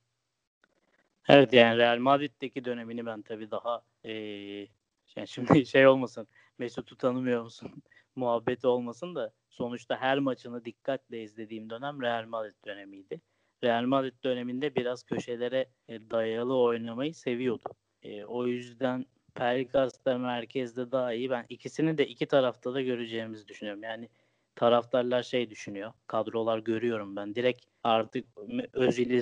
B: Evet yani Real Madrid'deki dönemini ben tabii daha eee yani şimdi şey olmasın Mesut'u tanımıyor musun muhabbeti olmasın da sonuçta her maçını dikkatle izlediğim dönem Real Madrid dönemiydi. Real Madrid döneminde biraz köşelere dayalı oynamayı seviyordu. E, o yüzden Pelkas da merkezde daha iyi. Ben ikisini de iki tarafta da göreceğimizi düşünüyorum. Yani taraftarlar şey düşünüyor. Kadrolar görüyorum ben. Direkt artık Özil'i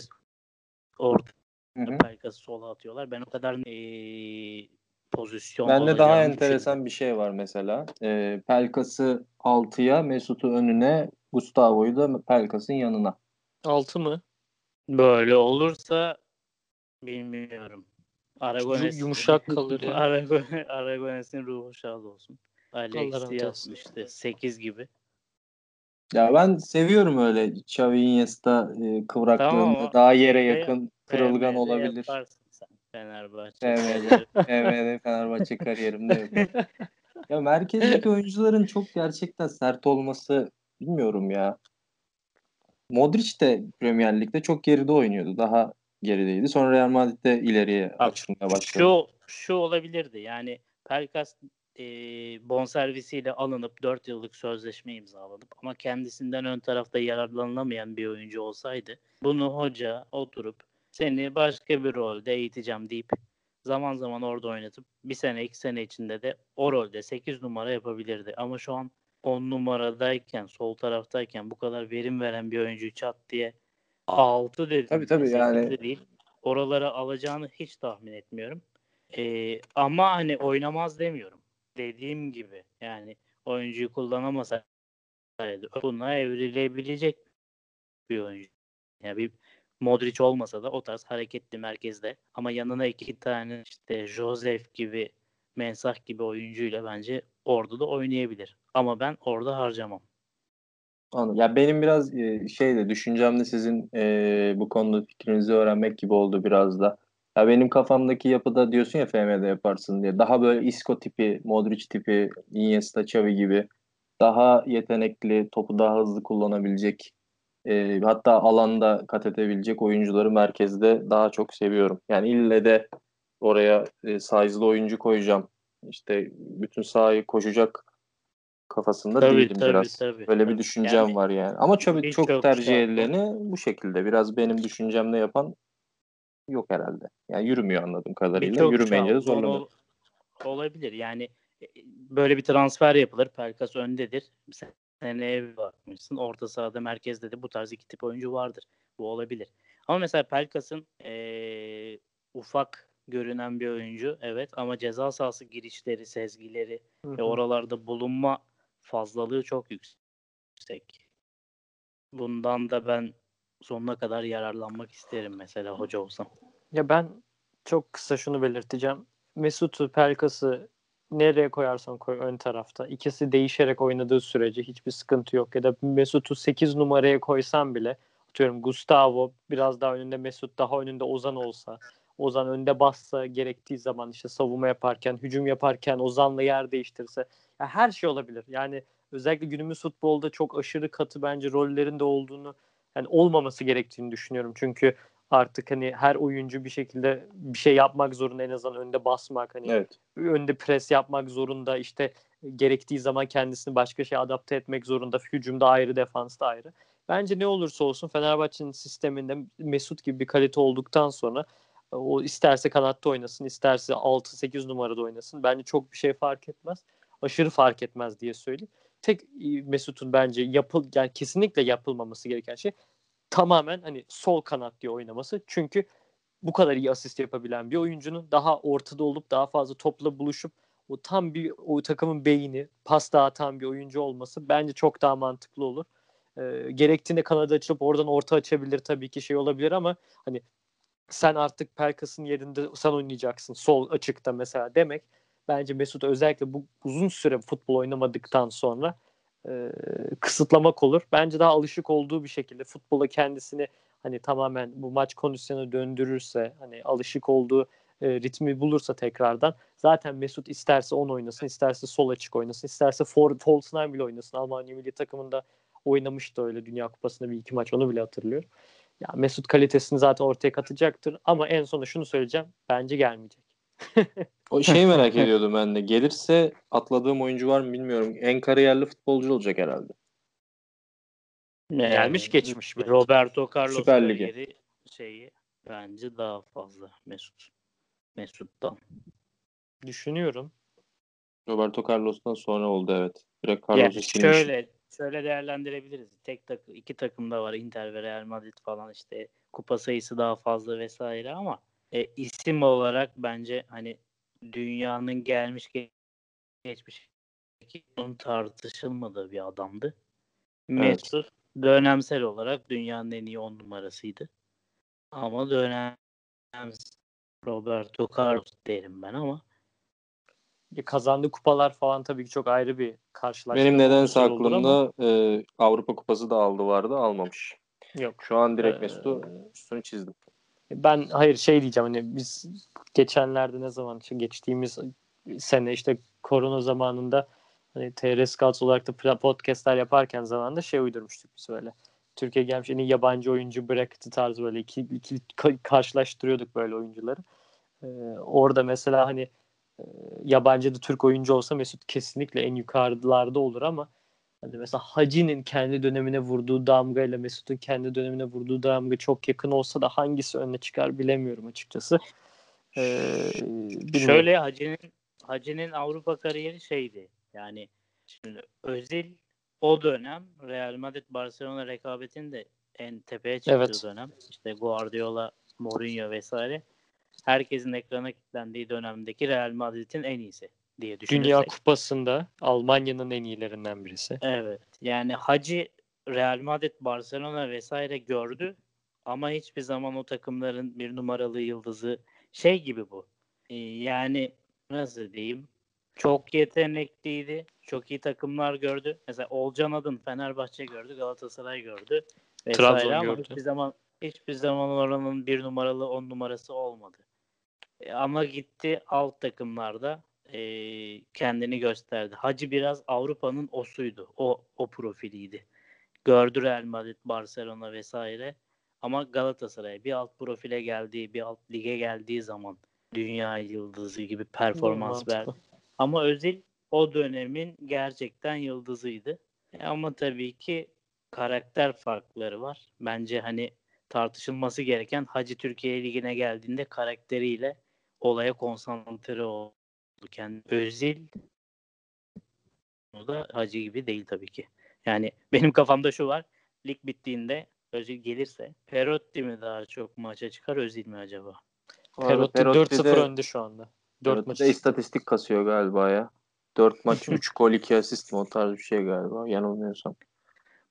B: orta. Pelkas'ı sola atıyorlar. Ben o kadar eee pozisyon
A: Bende daha enteresan bir şey var mesela. Ee, Pelkas'ı 6'ya, Mesut'u önüne, Gustavo'yu da Pelkas'ın yanına.
C: Altı mı?
B: Böyle olursa bilmiyorum. Aragones
C: Yumuşak kalır ya.
B: Arago- Aragones'in ruhu şad olsun. Alex
C: eylesin.
B: yazmıştı 8 gibi.
A: Ya ben seviyorum öyle Xavi Iniesta e, kıvraklığında
B: Tamam,
A: daha yere yakın kırılgan
B: FM'de
A: olabilir.
B: Fenerbahçe.
A: FM'de, FM'de Fenerbahçe kariyerimde yok. Ya merkezdeki oyuncuların çok gerçekten sert olması bilmiyorum ya. Modric de Premier Lig'de çok geride oynuyordu. Daha gerideydi. Sonra Real Madrid'de ileriye açılmaya başladı.
B: Şu şu olabilirdi. Yani Pelkas e, bonservisiyle alınıp 4 yıllık sözleşme imzalanıp ama kendisinden ön tarafta yararlanılamayan bir oyuncu olsaydı bunu hoca oturup seni başka bir rolde eğiteceğim deyip zaman zaman orada oynatıp bir sene iki sene içinde de o rolde 8 numara yapabilirdi. Ama şu an 10 numaradayken sol taraftayken bu kadar verim veren bir oyuncu çat diye 6 dedim.
A: Tabii, tabii, yani-
B: de değil. Oralara alacağını hiç tahmin etmiyorum. Ee, ama hani oynamaz demiyorum. Dediğim gibi yani oyuncuyu kullanamasaydı buna evrilebilecek bir oyuncu. Yani bir Modric olmasa da o tarz hareketli merkezde ama yanına iki tane işte Joseph gibi Mensah gibi oyuncuyla bence orada da oynayabilir. Ama ben orada harcamam.
A: Anladım. Ya benim biraz şey de düşüncem de sizin e, bu konuda fikrinizi öğrenmek gibi oldu biraz da. Ya benim kafamdaki yapıda diyorsun ya FM'de yaparsın diye. Daha böyle Isco tipi, Modric tipi, Iniesta, Xavi gibi daha yetenekli, topu daha hızlı kullanabilecek e, hatta alanda kat edebilecek oyuncuları merkezde daha çok seviyorum. Yani ille de oraya e, size'lı oyuncu koyacağım. İşte bütün sahayı koşacak kafasında
B: Tabii,
A: değilim
B: tabii,
A: biraz.
B: tabii,
A: Böyle
B: tabii.
A: bir düşüncem
B: Yani
A: var yani. Ama
B: birçok
A: çok tercih edileni bu şekilde. Biraz benim düşüncemle yapan yok herhalde. Yani yürümüyor anladığım kadarıyla. Yürümeyince de zorlanıyor.
B: ol- olabilir. Yani e, böyle bir transfer yapılır. Pelkas öndedir. Sen seneye bir bakmışsın. Orta sahada merkezde de bu tarz iki tip oyuncu vardır. Bu olabilir. Ama mesela Pelkas'ın eee, ufak görünen bir oyuncu. Evet ama ceza sahası girişleri, sezgileri
C: Hı
B: ve
C: hı.
B: oralarda bulunma fazlalığı çok yüksek. Bundan da ben sonuna kadar yararlanmak isterim mesela hoca olsam.
C: Ya ben çok kısa şunu belirteceğim. Mesut'u, Pelkas'ı nereye koyarsan koy ön tarafta. İkisi değişerek oynadığı sürece hiçbir sıkıntı yok. Ya da Mesut'u 8 numaraya koysam bile atıyorum Gustavo biraz daha önünde Mesut daha önünde Ozan olsa Ozan önde bassa gerektiği zaman işte savunma yaparken, hücum yaparken Ozan'la yer değiştirse ya her şey olabilir. Yani özellikle günümüz futbolda çok aşırı katı bence rollerinde olduğunu yani olmaması gerektiğini düşünüyorum. Çünkü artık hani her oyuncu bir şekilde bir şey yapmak zorunda en azından önde basmak hani
A: Evet.
C: önde pres yapmak zorunda işte gerektiği zaman kendisini başka şeye adapte etmek zorunda hücumda ayrı defansta ayrı. Bence ne olursa olsun Fenerbahçe'nin sisteminde Mesut gibi bir kalite olduktan sonra o isterse kanatta oynasın isterse 6-8 numarada oynasın bence çok bir şey fark etmez. Aşırı fark etmez diye söyleyeyim. Tek e, Mesut'un bence yapıl yani kesinlikle yapılmaması gereken şey tamamen hani sol kanat diye oynaması. Çünkü bu kadar iyi asist yapabilen bir oyuncunun daha ortada olup daha fazla topla buluşup o tam bir o takımın beyni, pas dağıtan bir oyuncu olması bence çok daha mantıklı olur. Ee, gerektiğinde kanada açılıp oradan orta açabilir tabii ki şey olabilir ama hani sen artık Pelkas'ın yerinde sen oynayacaksın sol açıkta mesela demek bence Mesut özellikle bu uzun süre futbol oynamadıktan sonra e, kısıtlamak olur. Bence daha alışık olduğu bir şekilde futbola kendisini hani tamamen bu maç kondisyona döndürürse hani alışık olduğu e, ritmi bulursa tekrardan zaten Mesut isterse 10 oynasın, isterse sol açık oynasın, isterse for, false bile oynasın. Almanya milli takımında oynamıştı öyle Dünya Kupası'nda bir iki maç onu bile hatırlıyorum. Ya Mesut kalitesini zaten ortaya katacaktır ama en sonunda şunu söyleyeceğim. Bence gelmeyecek.
A: O şeyi merak ediyordum ben de. Gelirse atladığım oyuncu var mı bilmiyorum. En kariyerli futbolcu olacak herhalde.
C: Gelmiş
B: Ee,
C: geçmiş bence.
B: Roberto Carlos
A: Süper
B: kariyeri şeyi bence daha fazla Mesut. Mesut'tan.
C: Düşünüyorum.
A: Roberto Carlos'tan sonra oldu evet. Direkt
B: Ya
A: Carlos'u silmiş.
B: şöyle şöyle değerlendirebiliriz. Tek takım iki takım da var Inter ve Real Madrid falan işte kupa sayısı daha fazla vesaire ama e, isim olarak bence hani dünyanın gelmiş ge- geçmiş onun tartışılmadığı bir adamdı. Mesut dönemsel olarak dünyanın en iyi on numarasıydı. Ama dönem Roberto Carlos derim ben ama
C: kazandığı kupalar falan tabii ki çok ayrı bir karşılaşma.
A: Benim nedense aklımda e, Avrupa Kupası da aldı vardı almamış.
C: Yok.
A: Şu an direkt
C: Ee,
A: Mesut'u üstünü çizdim.
C: Ben hayır şey diyeceğim hani biz geçenlerde ne zaman işte geçtiğimiz sene işte korona zamanında hani TR Scouts olarak da podcastler yaparken zamanında şey uydurmuştuk biz böyle. Türkiye gelmiş en iyi yabancı oyuncu bracket'ı tarzı böyle iki, iki ka- karşılaştırıyorduk böyle oyuncuları. Ee, orada mesela hani yabancı da Türk oyuncu olsa Mesut kesinlikle en yukarılarda olur ama hani mesela Hacı'nin kendi dönemine vurduğu damga ile Mesut'un kendi dönemine vurduğu damga çok yakın olsa da hangisi öne çıkar bilemiyorum açıkçası. Ee, bilmiyorum.
B: Şöyle Hacı'nin Hacı'nin Avrupa kariyeri şeydi. Yani şimdi Özil o dönem Real Madrid Barcelona rekabetinde en tepeye çıktığı
C: Evet.
B: dönem. İşte Guardiola, Mourinho vesaire. Herkesin ekrana kilitlendiği dönemdeki Real Madrid'in en iyisi diye düşünürsek.
C: Dünya Kupası'nda Almanya'nın en iyilerinden birisi.
B: Evet. Yani Hacı Real Madrid, Barcelona vesaire gördü ama hiçbir zaman o takımların bir numaralı yıldızı şey gibi bu. Ee, Yani nasıl diyeyim? Çok yetenekliydi. Çok iyi takımlar gördü. Mesela Olcan Adın Fenerbahçe gördü, Galatasaray gördü vesaire
C: Trabzon
B: ama
C: gördü.
B: hiçbir zaman hiçbir zaman oranın bir numaralı on numarası olmadı. E, Ama gitti alt takımlarda e, kendini gösterdi. Hacı biraz Avrupa'nın osuydu. O o profiliydi. Gördü Real Madrid, Barcelona vesaire. Ama Galatasaray bir alt profile geldiği, bir alt lige geldiği zaman dünya yıldızı gibi performans verdi. Ama Özil o dönemin gerçekten yıldızıydı. E, Ama tabii ki karakter farkları var. Bence hani tartışılması gereken Hacı Türkiye Ligi'ne geldiğinde karakteriyle olaya konsantre oldu. Kendi Özil o da Hacı gibi değil tabii ki. Yani benim kafamda şu var. Lig bittiğinde Özil gelirse Perotti mi daha çok maça çıkar Özil mi acaba?
C: Perotti
A: Perotti
C: 4-0
A: de-
C: önde şu anda. 4
A: Perotti
C: maç.
A: de istatistik kasıyor galiba ya. 4 maç 3 gol 2 asist mi o tarz bir şey galiba yanılmıyorsam.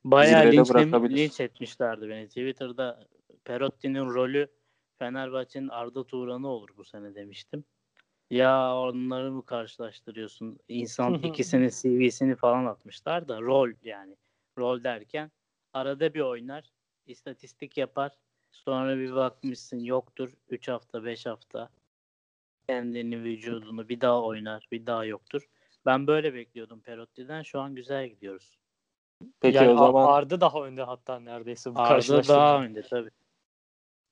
B: Bayağı linç, linç etmişlerdi beni. Twitter'da Perotti'nin rolü Fenerbahçe'nin Arda Turan'ı olur bu sene demiştim. Ya onları mı karşılaştırıyorsun? İnsan ikisinin CV'sini falan atmışlar da rol yani. Rol derken arada bir oynar, istatistik yapar. Sonra bir bakmışsın yoktur. 3 hafta, 5 hafta kendini, vücudunu bir daha oynar, bir daha yoktur. Ben böyle bekliyordum Perotti'den. Şu an güzel gidiyoruz.
A: Peki
C: yani
A: o zaman
C: Arda daha önde hatta neredeyse bu
B: Arda daha önde tabii.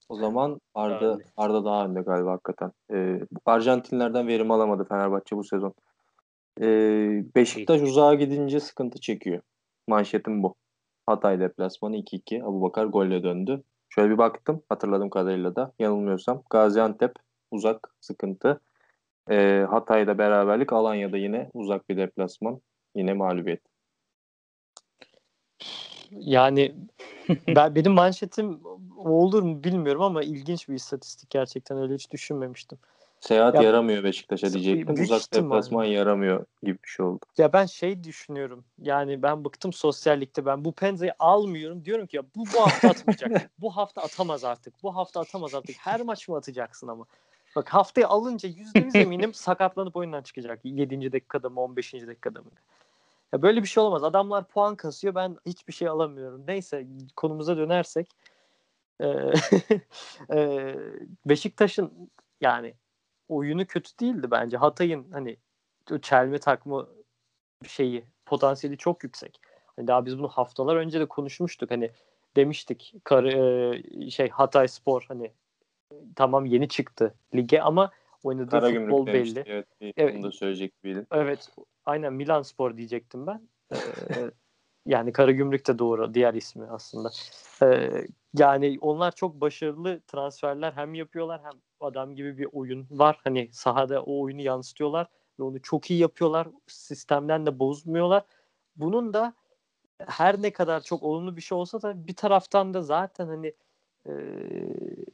A: O zaman Arda
B: önde.
A: Arda daha önde galiba hakikaten. Ee, Arjantinlerden verim alamadı Fenerbahçe bu sezon. Ee, Beşiktaş uzağa gidince sıkıntı çekiyor. Manşetim bu. Hatay deplasmanı 2-2. Abubakar golle döndü. Şöyle bir baktım hatırladığım kadarıyla da yanılmıyorsam. Gaziantep uzak sıkıntı. Ee, Hatay'da beraberlik. Alanya'da yine uzak bir deplasman. Yine mağlubiyet.
C: Yani ben benim manşetim olur mu bilmiyorum ama ilginç bir istatistik gerçekten öyle hiç düşünmemiştim.
A: Seyahat
C: Ya-
A: yaramıyor Beşiktaş'a diyecektim. Uzak deplasman yaramıyor gibi bir şey oldu.
C: Ya ben şey düşünüyorum. Yani ben bıktım sosyallikte. Ben bu Penza'yı almıyorum. Diyorum ki ya bu bu hafta atmayacak. bu hafta atamaz artık. Bu hafta atamaz artık. Her maç mı atacaksın ama? Bak haftayı alınca %100 eminim sakatlanıp oyundan çıkacak. 7. dakikada mı 15. dakikada mı? Ya böyle bir şey olmaz. Adamlar puan kasıyor. Ben hiçbir şey alamıyorum. Neyse konumuza dönersek. Ee, e, Beşiktaş'ın yani oyunu kötü değildi bence. Hatay'ın hani çelme takma şeyi potansiyeli çok yüksek. Hani daha biz bunu haftalar önce de konuşmuştuk. Hani demiştik kar, e, şey Hatay Spor hani tamam yeni çıktı lige ama oynadığı
A: Karagümrük
C: futbol
A: demişti.
C: belli.
A: Evet,
C: Evet.
A: onu da söyleyecek gibiydin.
C: Evet aynen Milan Spor diyecektim ben. Ee, yani Karagümrük de doğru diğer ismi aslında. Ee, yani onlar çok başarılı transferler hem yapıyorlar hem adam gibi bir oyun var. Hani sahada o oyunu yansıtıyorlar ve onu çok iyi yapıyorlar. Sistemden de bozmuyorlar. Bunun da her ne kadar çok olumlu bir şey olsa da bir taraftan da zaten hani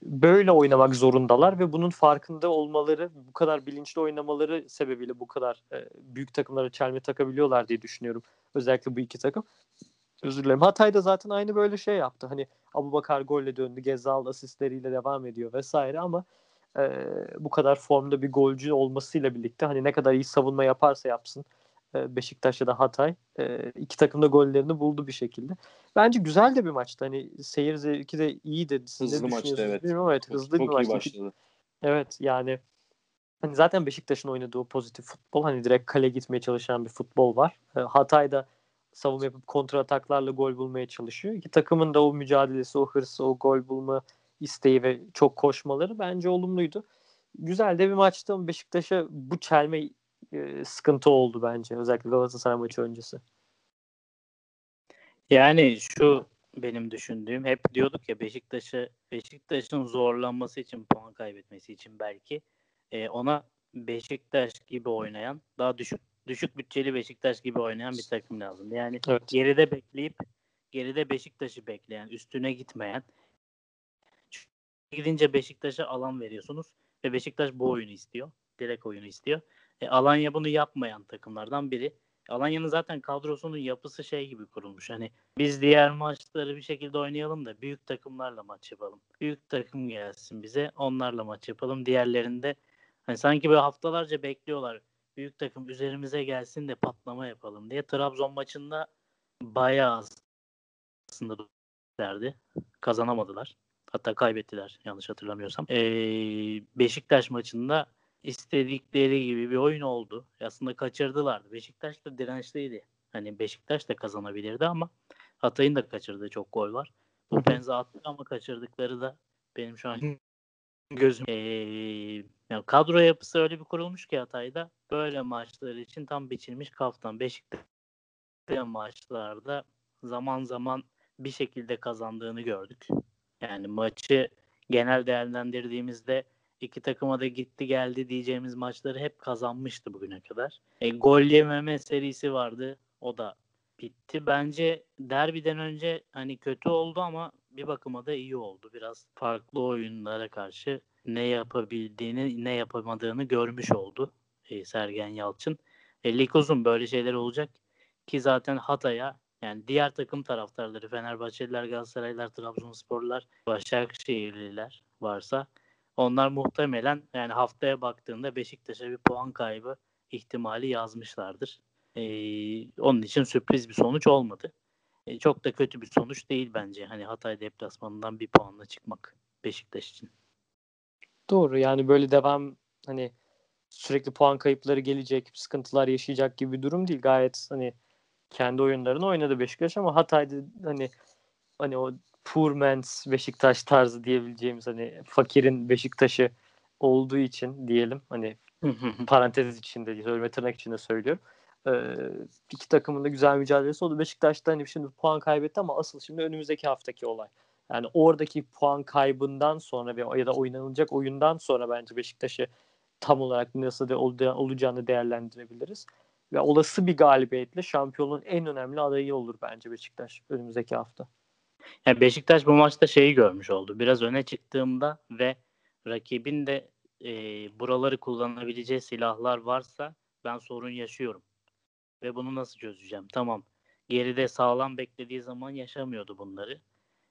C: böyle oynamak zorundalar ve bunun farkında olmaları, bu kadar bilinçli oynamaları sebebiyle bu kadar e, büyük takımlara çelme takabiliyorlar diye düşünüyorum. Özellikle bu iki takım. Özür dilerim. Hatay da zaten aynı böyle şey yaptı. Hani Abubakar golle döndü. Gezal asistleriyle devam ediyor vesaire ama e, bu kadar formda bir golcü olmasıyla birlikte hani ne kadar iyi savunma yaparsa yapsın Beşiktaş ya da Hatay e, iki takım da gollerini buldu bir şekilde. Bence güzel de bir maçtı. Hani seyir zevki de iyiydi.
A: Siz hızlı maçtı evet.
C: Bilmiyorum, evet hızlı
A: çok
C: bir maçtı.
A: iyi başladı.
C: Evet yani hani zaten Beşiktaş'ın oynadığı o pozitif futbol hani direkt kale gitmeye çalışan bir futbol var. E, Hatay'da savunma yapıp kontra ataklarla gol bulmaya çalışıyor. İki takımın da o mücadelesi, o hırsı, o gol bulma isteği ve çok koşmaları bence olumluydu. Güzel de bir maçtı ama Beşiktaş'a bu çelme e, sıkıntı oldu bence. Özellikle Galatasaray maçı öncesi.
B: Yani şu benim düşündüğüm hep diyorduk ya Beşiktaş'ı Beşiktaş'ın zorlanması için puan kaybetmesi için belki e, ona Beşiktaş gibi oynayan daha düşük düşük bütçeli Beşiktaş gibi oynayan bir takım lazım. Yani evet. geride bekleyip geride Beşiktaş'ı bekleyen, üstüne gitmeyen gidince Beşiktaş'a alan veriyorsunuz ve Beşiktaş bu oyunu istiyor. Direkt oyunu istiyor. E, Alanya bunu yapmayan takımlardan biri. Alanya'nın zaten kadrosunun yapısı şey gibi kurulmuş. Hani biz diğer maçları bir şekilde oynayalım da büyük takımlarla maç yapalım. Büyük takım gelsin bize onlarla maç yapalım. Diğerlerinde hani sanki böyle haftalarca bekliyorlar. Büyük takım üzerimize gelsin de patlama yapalım diye. Trabzon maçında bayağı aslında derdi. Kazanamadılar. Hatta kaybettiler yanlış hatırlamıyorsam. Ee, Beşiktaş maçında istedikleri gibi bir oyun oldu. Aslında kaçırdılardı. Beşiktaş da dirençliydi. Hani Beşiktaş da kazanabilirdi ama Hatay'ın da kaçırdığı çok gol var. Bu Penza attı ama kaçırdıkları da benim şu an gözüm. Ee, yani kadro yapısı öyle bir kurulmuş ki Hatay'da böyle maçlar için tam biçilmiş kaftan. Beşiktaş maçlarda zaman zaman bir şekilde kazandığını gördük. Yani maçı genel değerlendirdiğimizde iki takıma da gitti geldi diyeceğimiz maçları hep kazanmıştı bugüne kadar. E, gol yememe serisi vardı. O da bitti. Bence derbiden önce hani kötü oldu ama bir bakıma da iyi oldu. Biraz farklı oyunlara karşı ne yapabildiğini ne yapamadığını görmüş oldu e, Sergen Yalçın. E, lig uzun böyle şeyler olacak ki zaten Hatay'a yani diğer takım taraftarları Fenerbahçeliler, Galatasaraylılar, Trabzonsporlular, Başakşehirliler varsa onlar muhtemelen yani haftaya baktığında Beşiktaş'a bir puan kaybı ihtimali yazmışlardır. Ee, onun için sürpriz bir sonuç olmadı. Ee, çok da kötü bir sonuç değil bence. Hani Hatay deplasmanından bir puanla çıkmak Beşiktaş için.
C: Doğru yani böyle devam hani sürekli puan kayıpları gelecek, sıkıntılar yaşayacak gibi bir durum değil. Gayet hani kendi oyunlarını oynadı Beşiktaş ama Hatay'da hani hani o poor man's Beşiktaş tarzı diyebileceğimiz hani fakirin Beşiktaş'ı olduğu için diyelim hani parantez içinde söyleme tırnak içinde söylüyorum. Ee, iki takımın da güzel mücadelesi oldu. Beşiktaş'ta hani şimdi puan kaybetti ama asıl şimdi önümüzdeki haftaki olay. Yani oradaki puan kaybından sonra ve ya da oynanılacak oyundan sonra bence Beşiktaş'ı tam olarak nasıl de olacağını değerlendirebiliriz. Ve olası bir galibiyetle şampiyonun en önemli adayı olur bence Beşiktaş önümüzdeki hafta.
B: Yani Beşiktaş bu maçta şeyi görmüş oldu. Biraz öne çıktığımda ve rakibin de e, buraları kullanabileceği silahlar varsa ben sorun yaşıyorum. Ve bunu nasıl çözeceğim? Tamam. Geride sağlam beklediği zaman yaşamıyordu bunları.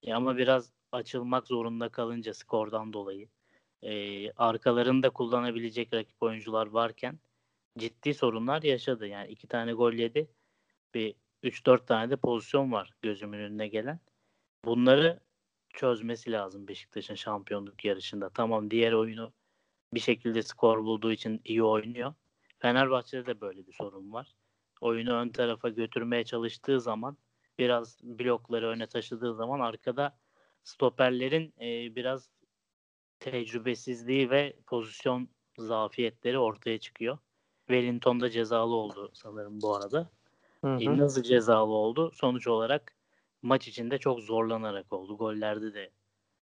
B: E, ama biraz açılmak zorunda kalınca skordan dolayı e, arkalarında kullanabilecek rakip oyuncular varken ciddi sorunlar yaşadı. Yani iki tane gol yedi. Bir 3-4 tane de pozisyon var gözümün önüne gelen. Bunları çözmesi lazım Beşiktaş'ın şampiyonluk yarışında. Tamam diğer oyunu bir şekilde skor bulduğu için iyi oynuyor. Fenerbahçe'de de böyle bir sorun var. Oyunu ön tarafa götürmeye çalıştığı zaman biraz blokları öne taşıdığı zaman arkada stoperlerin e, biraz tecrübesizliği ve pozisyon zafiyetleri ortaya çıkıyor. Wellington da cezalı oldu sanırım bu arada. Hı hı. E, nasıl cezalı oldu? Sonuç olarak maç içinde çok zorlanarak oldu. Gollerde de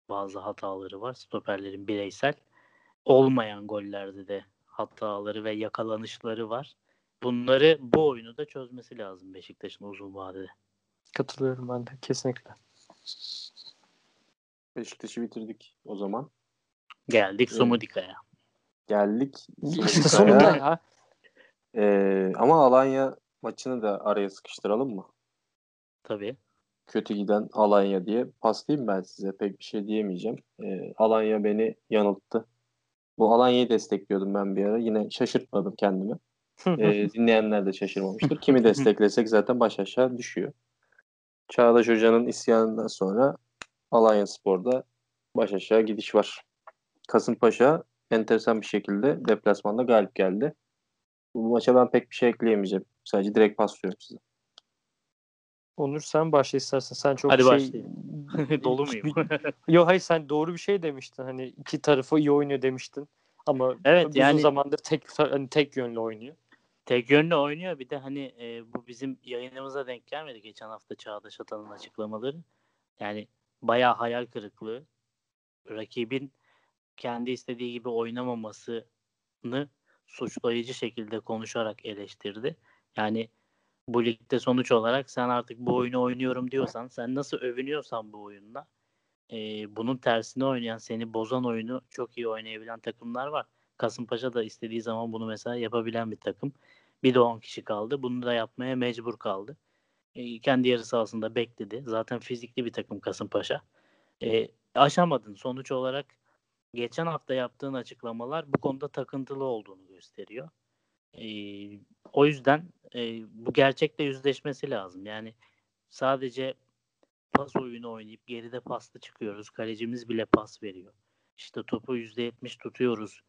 B: bazı hataları var. Stoperlerin bireysel. Olmayan gollerde de hataları ve yakalanışları var. Bunları bu oyunu da çözmesi lazım Beşiktaş'ın uzun vadede.
C: Katılıyorum ben de kesinlikle.
A: Beşiktaş'ı bitirdik o zaman.
B: Geldik evet. Sumudika'ya.
A: Geldik.
C: İşte sonunda ya.
A: Ee, ama Alanya maçını da araya sıkıştıralım mı?
B: Tabii
A: kötü giden Alanya diye paslayayım ben size. Pek bir şey diyemeyeceğim. E, Alanya beni yanılttı. Bu Alanya'yı destekliyordum ben bir ara. Yine şaşırtmadım kendimi. ee, dinleyenler de şaşırmamıştır. Kimi desteklesek zaten baş aşağı düşüyor. Çağdaş Hoca'nın isyanından sonra Alanya Spor'da baş aşağı gidiş var. Kasımpaşa enteresan bir şekilde deplasmanda galip geldi. Bu maça ben pek bir şey ekleyemeyeceğim. Sadece direkt paslıyorum size.
C: Onur sen başla istersen. Sen çok
B: Hadi
C: şey...
B: başlayayım. Dolu muyum?
C: Yok hayır sen doğru bir şey demiştin. Hani iki tarafı iyi oynuyor demiştin. Ama
B: Evet,
C: uzun
B: yani-
C: zamandır tek hani tek yönlü oynuyor.
B: Tek yönlü oynuyor. Bir de hani e, bu bizim yayınımıza denk gelmedi. Geçen hafta Çağdaş Atan'ın açıklamaları. Yani bayağı hayal kırıklığı. Rakibin kendi istediği gibi oynamamasını suçlayıcı şekilde konuşarak eleştirdi. Yani bu ligde sonuç olarak sen artık bu oyunu oynuyorum diyorsan, sen nasıl övünüyorsan bu oyunla e, bunun tersine oynayan, seni bozan oyunu çok iyi oynayabilen takımlar var. Kasımpaşa da istediği zaman bunu mesela yapabilen bir takım. Bir de 10 kişi kaldı. Bunu da yapmaya mecbur kaldı. E, kendi yarı sahasında bekledi. Zaten fizikli bir takım Kasımpaşa. E, aşamadın. Sonuç olarak geçen hafta yaptığın açıklamalar bu konuda takıntılı olduğunu gösteriyor. E, o yüzden e, bu gerçekle yüzleşmesi lazım. Yani sadece pas oyunu oynayıp geride paslı çıkıyoruz. Kalecimiz bile pas veriyor. İşte topu %70 tutuyoruz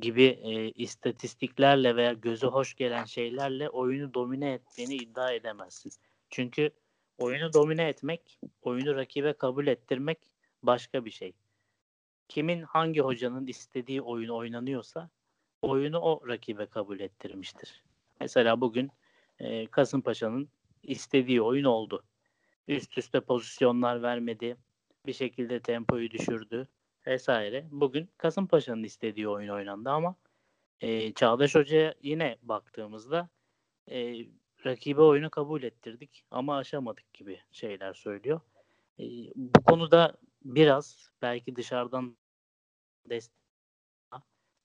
B: gibi e, istatistiklerle veya göze hoş gelen şeylerle oyunu domine ettiğini iddia edemezsin. Çünkü oyunu domine etmek, oyunu rakibe kabul ettirmek başka bir şey. Kimin hangi hocanın istediği oyun oynanıyorsa oyunu o rakibe kabul ettirmiştir. Mesela bugün e, Kasımpaşa'nın istediği oyun oldu. Üst üste pozisyonlar vermedi. Bir şekilde tempoyu düşürdü vesaire. Bugün Kasımpaşa'nın istediği oyun oynandı ama e, Çağdaş Hoca'ya yine baktığımızda e, rakibe oyunu kabul ettirdik ama aşamadık gibi şeyler söylüyor. E, bu konuda biraz belki dışarıdan destek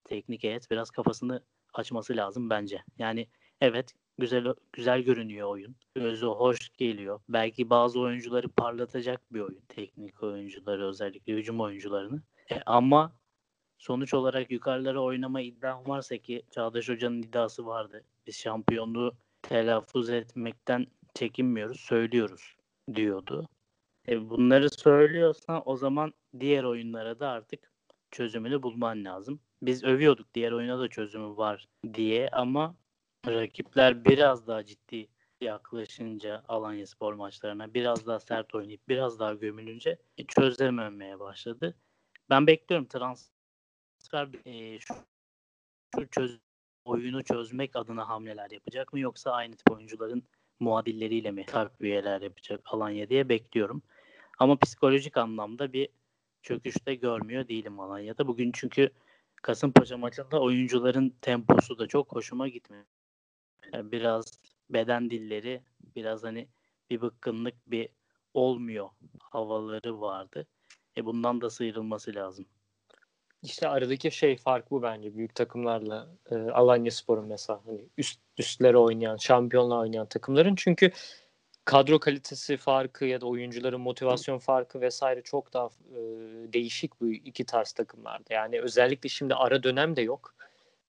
B: teknik heyet biraz kafasını açması lazım bence. Yani evet güzel güzel görünüyor oyun. Gözü hoş geliyor. Belki bazı oyuncuları parlatacak bir oyun. Teknik oyuncuları özellikle hücum oyuncularını. E, ama sonuç olarak yukarılara oynama iddiam varsa ki Çağdaş Hoca'nın iddiası vardı. Biz şampiyonluğu telaffuz etmekten çekinmiyoruz, söylüyoruz diyordu. E, bunları söylüyorsan o zaman diğer oyunlara da artık çözümünü bulman lazım. Biz övüyorduk diğer oyuna da çözümü var diye ama rakipler biraz daha ciddi yaklaşınca Alanya Spor maçlarına biraz daha sert oynayıp biraz daha gömülünce e, çözememeye başladı. Ben bekliyorum transfer e, şu, şu çöz, oyunu çözmek adına hamleler yapacak mı yoksa aynı tip oyuncuların muadilleriyle mi takviyeler yapacak Alanya diye bekliyorum. Ama psikolojik anlamda bir çöküşte görmüyor değilim Alanya'da. Bugün çünkü Kasımpaşa maçında oyuncuların temposu da çok hoşuma gitmiyor. Yani biraz beden dilleri, biraz hani bir bıkkınlık bir olmuyor havaları vardı. E bundan da sıyrılması lazım.
C: İşte aradaki şey fark bu bence büyük takımlarla e, Alanya Spor'un mesela hani üst üstlere oynayan, şampiyonla oynayan takımların çünkü kadro kalitesi farkı ya da oyuncuların motivasyon farkı vesaire çok daha e, değişik bu iki tarz takımlarda. Yani özellikle şimdi ara dönem de yok.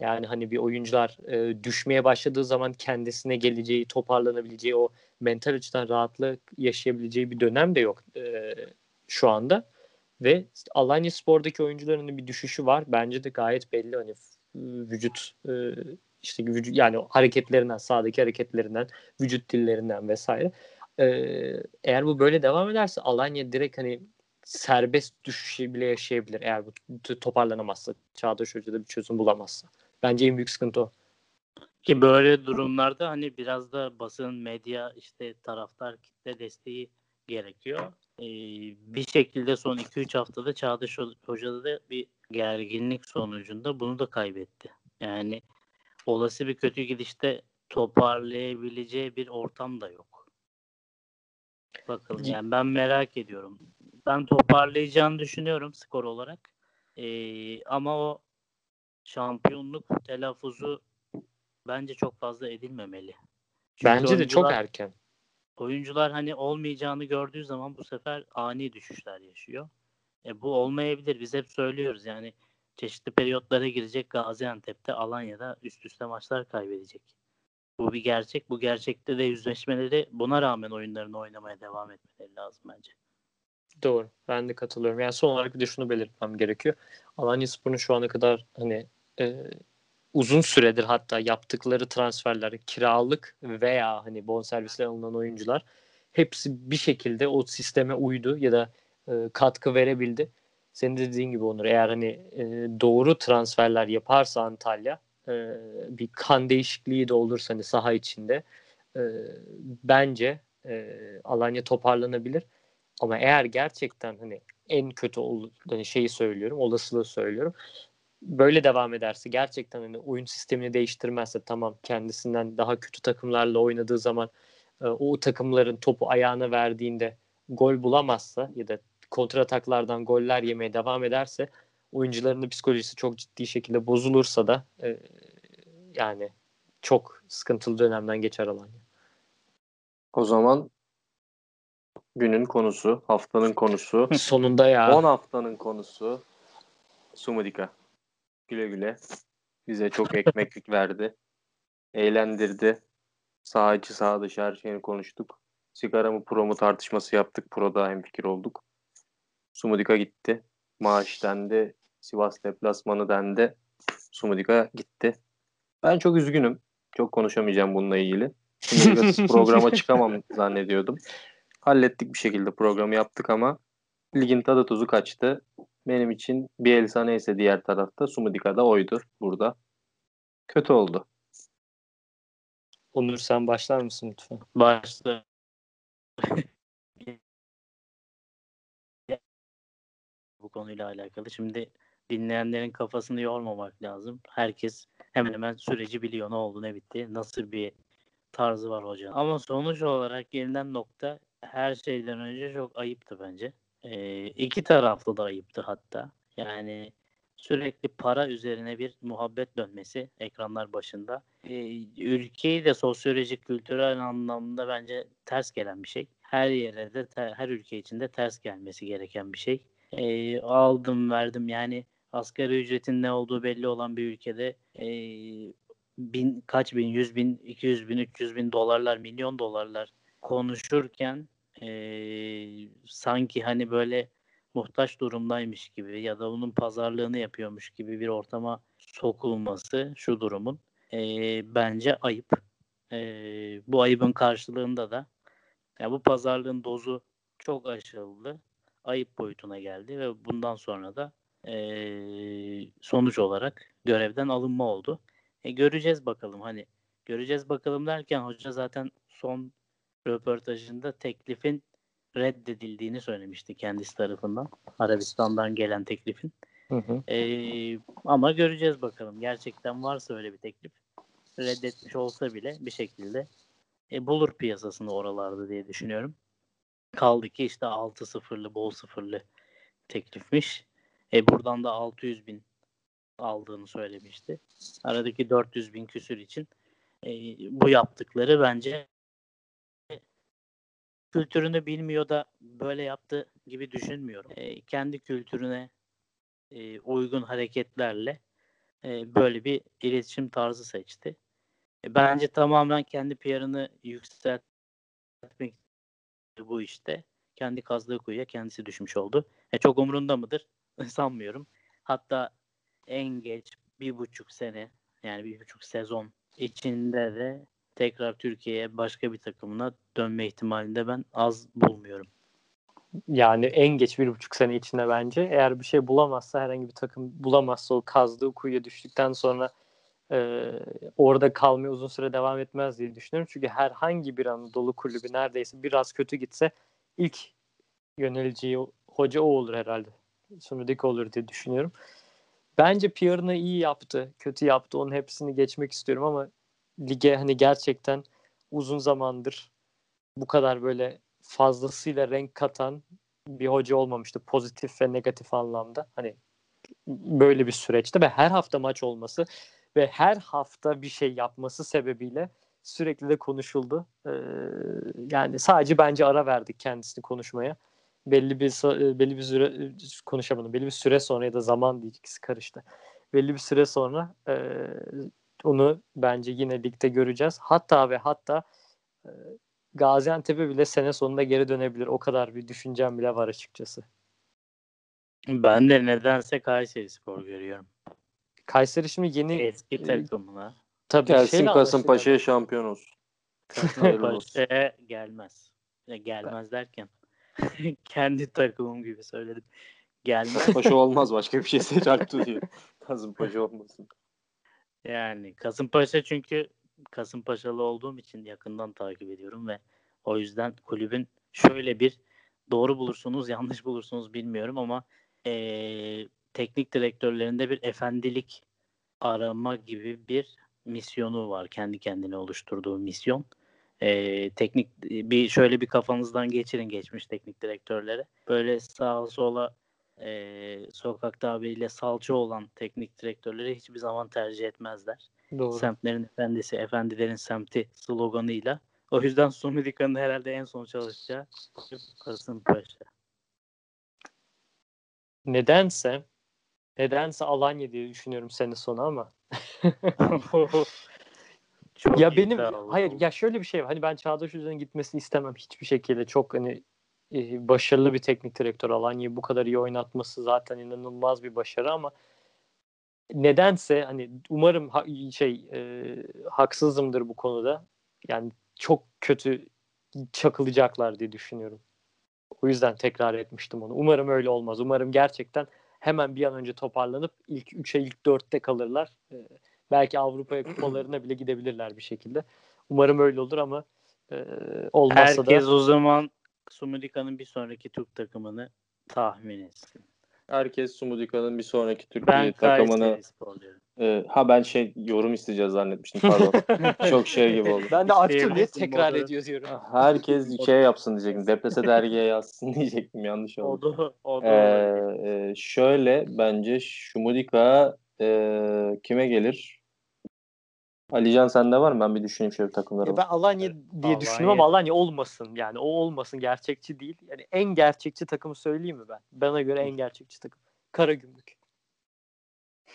C: Yani hani bir oyuncular e, düşmeye başladığı zaman kendisine geleceği, toparlanabileceği, o mental açıdan rahatlık yaşayabileceği bir dönem de yok e, şu anda. Ve Alanya Spor'daki oyuncuların bir düşüşü var. Bence de gayet belli hani vücut e, işte vücut yani hareketlerinden, sahadaki hareketlerinden, vücut dillerinden vesaire. E, eğer bu böyle devam ederse Alanya direkt hani serbest düşüşü bile yaşayabilir eğer bu toparlanamazsa. Çağdaş Hoca bir çözüm bulamazsa. Bence en büyük sıkıntı o.
B: Ki böyle durumlarda hani biraz da basın, medya, işte taraftar kitle desteği gerekiyor. Ee, bir şekilde son 2-3 haftada Çağdaş Hoca'da da bir gerginlik sonucunda bunu da kaybetti. Yani olası bir kötü gidişte toparlayabileceği bir ortam da yok. Bakalım yani ben merak ediyorum. Ben toparlayacağını düşünüyorum skor olarak. Ee, ama o şampiyonluk telaffuzu bence çok fazla edilmemeli.
C: Çünkü bence de çok erken.
B: Oyuncular hani olmayacağını gördüğü zaman bu sefer ani düşüşler yaşıyor. E, bu olmayabilir. Biz hep söylüyoruz yani çeşitli periyotlara girecek Gaziantep'te Alanya'da üst üste maçlar kaybedecek. Bu bir gerçek. Bu gerçekte de yüzleşmeleri buna rağmen oyunlarını oynamaya devam etmeleri lazım bence.
C: Doğru. Ben de katılıyorum. Yani son olarak bir de şunu belirtmem gerekiyor. Alanya Spor'un şu ana kadar hani e, uzun süredir hatta yaptıkları transferler kiralık veya hani bonservisle alınan oyuncular hepsi bir şekilde o sisteme uydu ya da e, katkı verebildi. Senin dediğin gibi Onur eğer hani e, doğru transferler yaparsa Antalya e, bir kan değişikliği de olursa hani saha içinde e, bence e, Alanya toparlanabilir. Ama eğer gerçekten hani en kötü ol, hani şeyi söylüyorum, olasılığı söylüyorum. Böyle devam ederse gerçekten hani oyun sistemini değiştirmezse tamam kendisinden daha kötü takımlarla oynadığı zaman e, o takımların topu ayağına verdiğinde gol bulamazsa ya da kontrataklardan goller yemeye devam ederse oyuncuların psikolojisi çok ciddi şekilde bozulursa da e, yani çok sıkıntılı dönemden geçer Alanya.
A: O zaman günün konusu, haftanın konusu,
C: sonunda ya
A: 10 haftanın konusu Sumudika. Güle güle. Bize çok ekmeklik verdi. Eğlendirdi. Sağ içi sağ dışı her şeyini konuştuk. Sigara mı pro mu tartışması yaptık. Pro'da hemfikir olduk. Sumudika gitti. Maaş dendi. Sivas deplasmanı dendi. Sumudika gitti. Ben çok üzgünüm. Çok konuşamayacağım bununla ilgili. Programa çıkamam zannediyordum. Hallettik bir şekilde programı yaptık ama ligin tadı tuzu kaçtı. Benim için Bielsa neyse diğer tarafta Sumudika da oydu burada. Kötü oldu.
C: Onur sen başlar mısın lütfen?
B: Başta bu konuyla alakalı. Şimdi dinleyenlerin kafasını yormamak lazım. Herkes hemen hemen süreci biliyor. Ne oldu ne bitti. Nasıl bir tarzı var hocanın. Ama sonuç olarak gelinen nokta her şeyden önce çok ayıptı bence. Ee, iki taraflı da ayıptı hatta. Yani sürekli para üzerine bir muhabbet dönmesi ekranlar başında. Ee, ülkeyi de sosyolojik, kültürel anlamda bence ters gelen bir şey. Her yere de, her ülke içinde ters gelmesi gereken bir şey. Ee, aldım verdim yani asgari ücretin ne olduğu belli olan bir ülkede e, bin, kaç bin, yüz bin, iki yüz bin, üç yüz bin dolarlar, milyon dolarlar konuşurken e, sanki hani böyle muhtaç durumdaymış gibi ya da onun pazarlığını yapıyormuş gibi bir ortama sokulması şu durumun e, bence ayıp. E, bu ayıbın karşılığında da yani bu pazarlığın dozu çok aşıldı. Ayıp boyutuna geldi ve bundan sonra da e, sonuç olarak görevden alınma oldu. E, göreceğiz bakalım hani göreceğiz bakalım derken hoca zaten son röportajında teklifin reddedildiğini söylemişti kendisi tarafından. Arabistan'dan gelen teklifin. Hı hı. Ee, ama göreceğiz bakalım. Gerçekten varsa öyle bir teklif. Reddetmiş olsa bile bir şekilde e, bulur piyasasını oralarda diye düşünüyorum. Kaldı ki işte 6-0'lı, bol sıfırlı teklifmiş. E, buradan da 600 bin aldığını söylemişti. Aradaki 400 bin küsür için e, bu yaptıkları bence kültürünü bilmiyor da böyle yaptı gibi düşünmüyorum. E, kendi kültürüne e, uygun hareketlerle e, böyle bir iletişim tarzı seçti. E, bence tamamen kendi PR'ını yükseltmek bu işte. Kendi kazdığı kuyuya kendisi düşmüş oldu. E, çok umurunda mıdır? Sanmıyorum. Hatta en geç bir buçuk sene yani bir buçuk sezon içinde de tekrar Türkiye'ye başka bir takımına dönme ihtimalinde ben az bulmuyorum.
C: Yani en geç bir buçuk sene içinde bence eğer bir şey bulamazsa herhangi bir takım bulamazsa o kazdığı kuyuya düştükten sonra e, orada kalmaya uzun süre devam etmez diye düşünüyorum. Çünkü herhangi bir Anadolu kulübü neredeyse biraz kötü gitse ilk yöneleceği hoca o olur herhalde. Sunudik olur diye düşünüyorum. Bence PR'ını iyi yaptı, kötü yaptı. Onun hepsini geçmek istiyorum ama lige hani gerçekten uzun zamandır bu kadar böyle fazlasıyla renk katan bir hoca olmamıştı pozitif ve negatif anlamda. Hani böyle bir süreçte ve her hafta maç olması ve her hafta bir şey yapması sebebiyle sürekli de konuşuldu. Ee, yani sadece bence ara verdik kendisini konuşmaya. belli bir sa- belli bir süre konuşamadım. Belli bir süre sonra ya da zaman değil ikisi karıştı. Belli bir süre sonra e, onu bence yine ligde göreceğiz. Hatta ve hatta e, Gaziantep'e bile sene sonunda geri dönebilir. O kadar bir düşüncem bile var açıkçası.
B: Ben de nedense Kayseri Spor görüyorum.
C: Kayseri şimdi yeni
B: Eski takımına.
C: tabii
A: Gelsin Kasımpaşa'ya şampiyon olsun.
B: Kasımpaşa'ya gelmez. Ya gelmez derken kendi takımım gibi söyledim. Gelmez.
A: Paşa olmaz başka bir şey seç Alptu diyor. Kasımpaşa olmasın.
B: Yani Kasımpaşa çünkü Kasımpaşalı olduğum için yakından takip ediyorum ve o yüzden kulübün şöyle bir doğru bulursunuz yanlış bulursunuz bilmiyorum ama eee, teknik direktörlerinde bir efendilik arama gibi bir misyonu var. Kendi kendine oluşturduğu misyon. Eee, teknik bir şöyle bir kafanızdan geçirin geçmiş teknik direktörlere. Böyle sağa sola eee sokak tabiriyle salça olan teknik direktörleri hiçbir zaman tercih etmezler
C: Doğru.
B: semtlerin efendisi, efendilerin semti sloganıyla. O yüzden Sumidika'nın herhalde en son çalışacağı Kasımpaşa.
C: Nedense nedense Alanya diye düşünüyorum sene sonu ama
B: Çok
C: ya benim hayır ya şöyle bir şey var. Hani ben Çağdaş Hoca'nın gitmesini istemem hiçbir şekilde. Çok hani e, başarılı bir teknik direktör Alanya'yı bu kadar iyi oynatması zaten inanılmaz bir başarı ama nedense hani umarım ha- şey e, haksızımdır bu konuda. Yani çok kötü çakılacaklar diye düşünüyorum. O yüzden tekrar etmiştim onu. Umarım öyle olmaz. Umarım gerçekten hemen bir an önce toparlanıp ilk 3'e ilk 4'te kalırlar. E, belki Avrupa kupalarına bile gidebilirler bir şekilde. Umarım öyle olur ama e, olmazsa
B: Herkes
C: da
B: o zaman Sumidika'nın bir sonraki Türk takımını tahmin etsin.
A: Herkes Sumudika'nın bir sonraki Türkiye
B: Ben
A: takımını e, ha ben şey yorum isteyeceğiz zannetmiştim pardon. Çok şey gibi oldu.
C: ben de Artur niye
B: İsteyebilirsin
C: tekrar
B: modu.
C: ediyor diyorum.
A: Herkes şey yapsın diyecektim. Deprese dergiye yazsın diyecektim. Yanlış oldu.
B: da, o da
A: Ee, e, şöyle bence Şumudika e, kime gelir? Alican sende var mı? Ben bir düşüneyim şöyle takımlara.
C: Ya ben Alanya diye
B: Alanya.
C: düşündüm ama Alanya olmasın. Yani o olmasın. Gerçekçi değil. Yani en gerçekçi takımı söyleyeyim mi ben? Bana göre en gerçekçi takım. Karagümrük.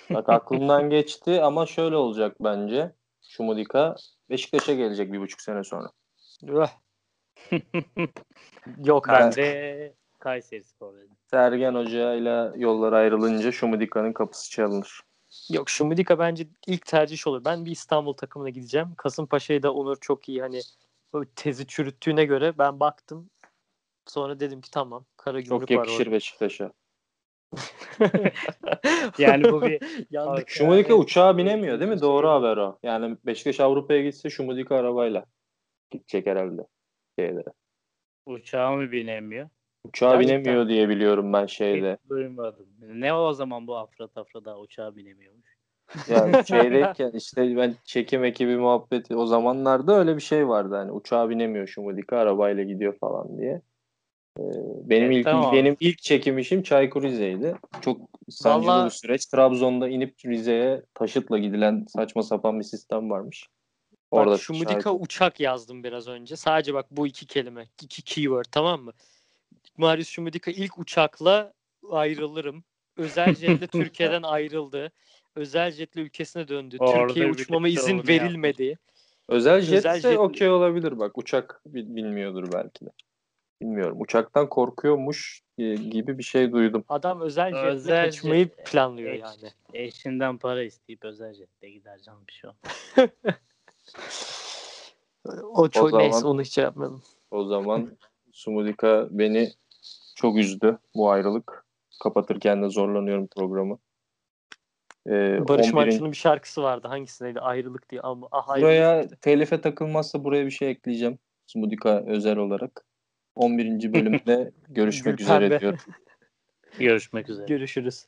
A: Bak aklımdan geçti ama şöyle olacak bence. Şumudika Beşiktaş'a gelecek bir buçuk sene sonra.
C: Öh. Yok
B: Ben
C: artık.
B: de Kayseri Spor dedim.
A: Sergen Hoca ile yollar ayrılınca Şumudika'nın kapısı çalınır.
C: Yok Şumidika bence ilk tercih olur. Ben bir İstanbul takımına gideceğim. Kasımpaşa'yı da Onur çok iyi hani o tezi çürüttüğüne göre ben baktım. Sonra dedim ki tamam Karagümrük
A: Çok
C: var
A: yakışır
C: orada.
A: Beşiktaş'a.
B: Yani bu bir
C: Yandık.
A: Şumudika
B: Yani-
A: uçağa binemiyor değil mi? Doğru haber o. Yani Beşiktaş Avrupa'ya gitse Şumudika arabayla gidecek herhalde. Şeylere.
B: uçağa mı binemiyor?
A: Uçağa
C: Gerçekten.
A: binemiyor diye biliyorum ben şeyde.
B: Hiç duymadım. Ne o zaman bu Afra Tafra daha uçağa binemiyormuş.
A: Yani şeydeyken işte ben çekim ekibi muhabbeti o zamanlarda öyle bir şey vardı hani uçağa binemiyor Şumudika arabayla gidiyor falan diye. Ee, benim
B: Evet,
A: ilk
B: tamam.
A: benim ilk çekim işim Çaykur Rize'ydi. Çok sancılı
C: Vallahi-
A: bir süreç. Trabzon'da inip Rize'ye taşıtla gidilen saçma sapan bir sistem varmış.
C: Bak
A: Orada
C: Şumudika
A: şahit-
C: uçak yazdım biraz önce. Sadece bak bu iki kelime. iki keyword tamam mı? Marius Şumudika ilk uçakla ayrılırım. Özel jetle Türkiye'den ayrıldı. Özel jetle ülkesine döndü.
B: Orada
C: Türkiye'ye uçmama
B: tek
C: izin verilmedi.
A: Özel jet
C: Özel
A: ise
C: jet-
A: okey olabilir bak. Uçak bil- bilmiyordur belki de. Bilmiyorum. Uçaktan korkuyormuş e, gibi bir şey duydum.
C: Adam özel jetle
B: Özel
C: kaçmayı
B: jet-
C: planlıyor
B: Eş-
C: yani.
B: Eşinden para isteyip özel jette gider canım bir şey olmaz.
C: O çok
A: zaman-
C: neyse onu hiç şey yapmayalım.
A: O zaman Sumudika beni çok üzdü bu ayrılık. Kapatırken de zorlanıyorum programı. Ee,
C: Barış
A: 11'in
C: Manço'nun bir şarkısı vardı. Hangisindeydi? Ayrılık diye. Ama ah, ayrılık
A: Buraya
C: mıydı?
A: telife takılmazsa buraya bir şey ekleyeceğim. Sumudika özel olarak. 11. bölümde görüşmek üzere diyorum.
B: Görüşmek üzere.
C: Görüşürüz.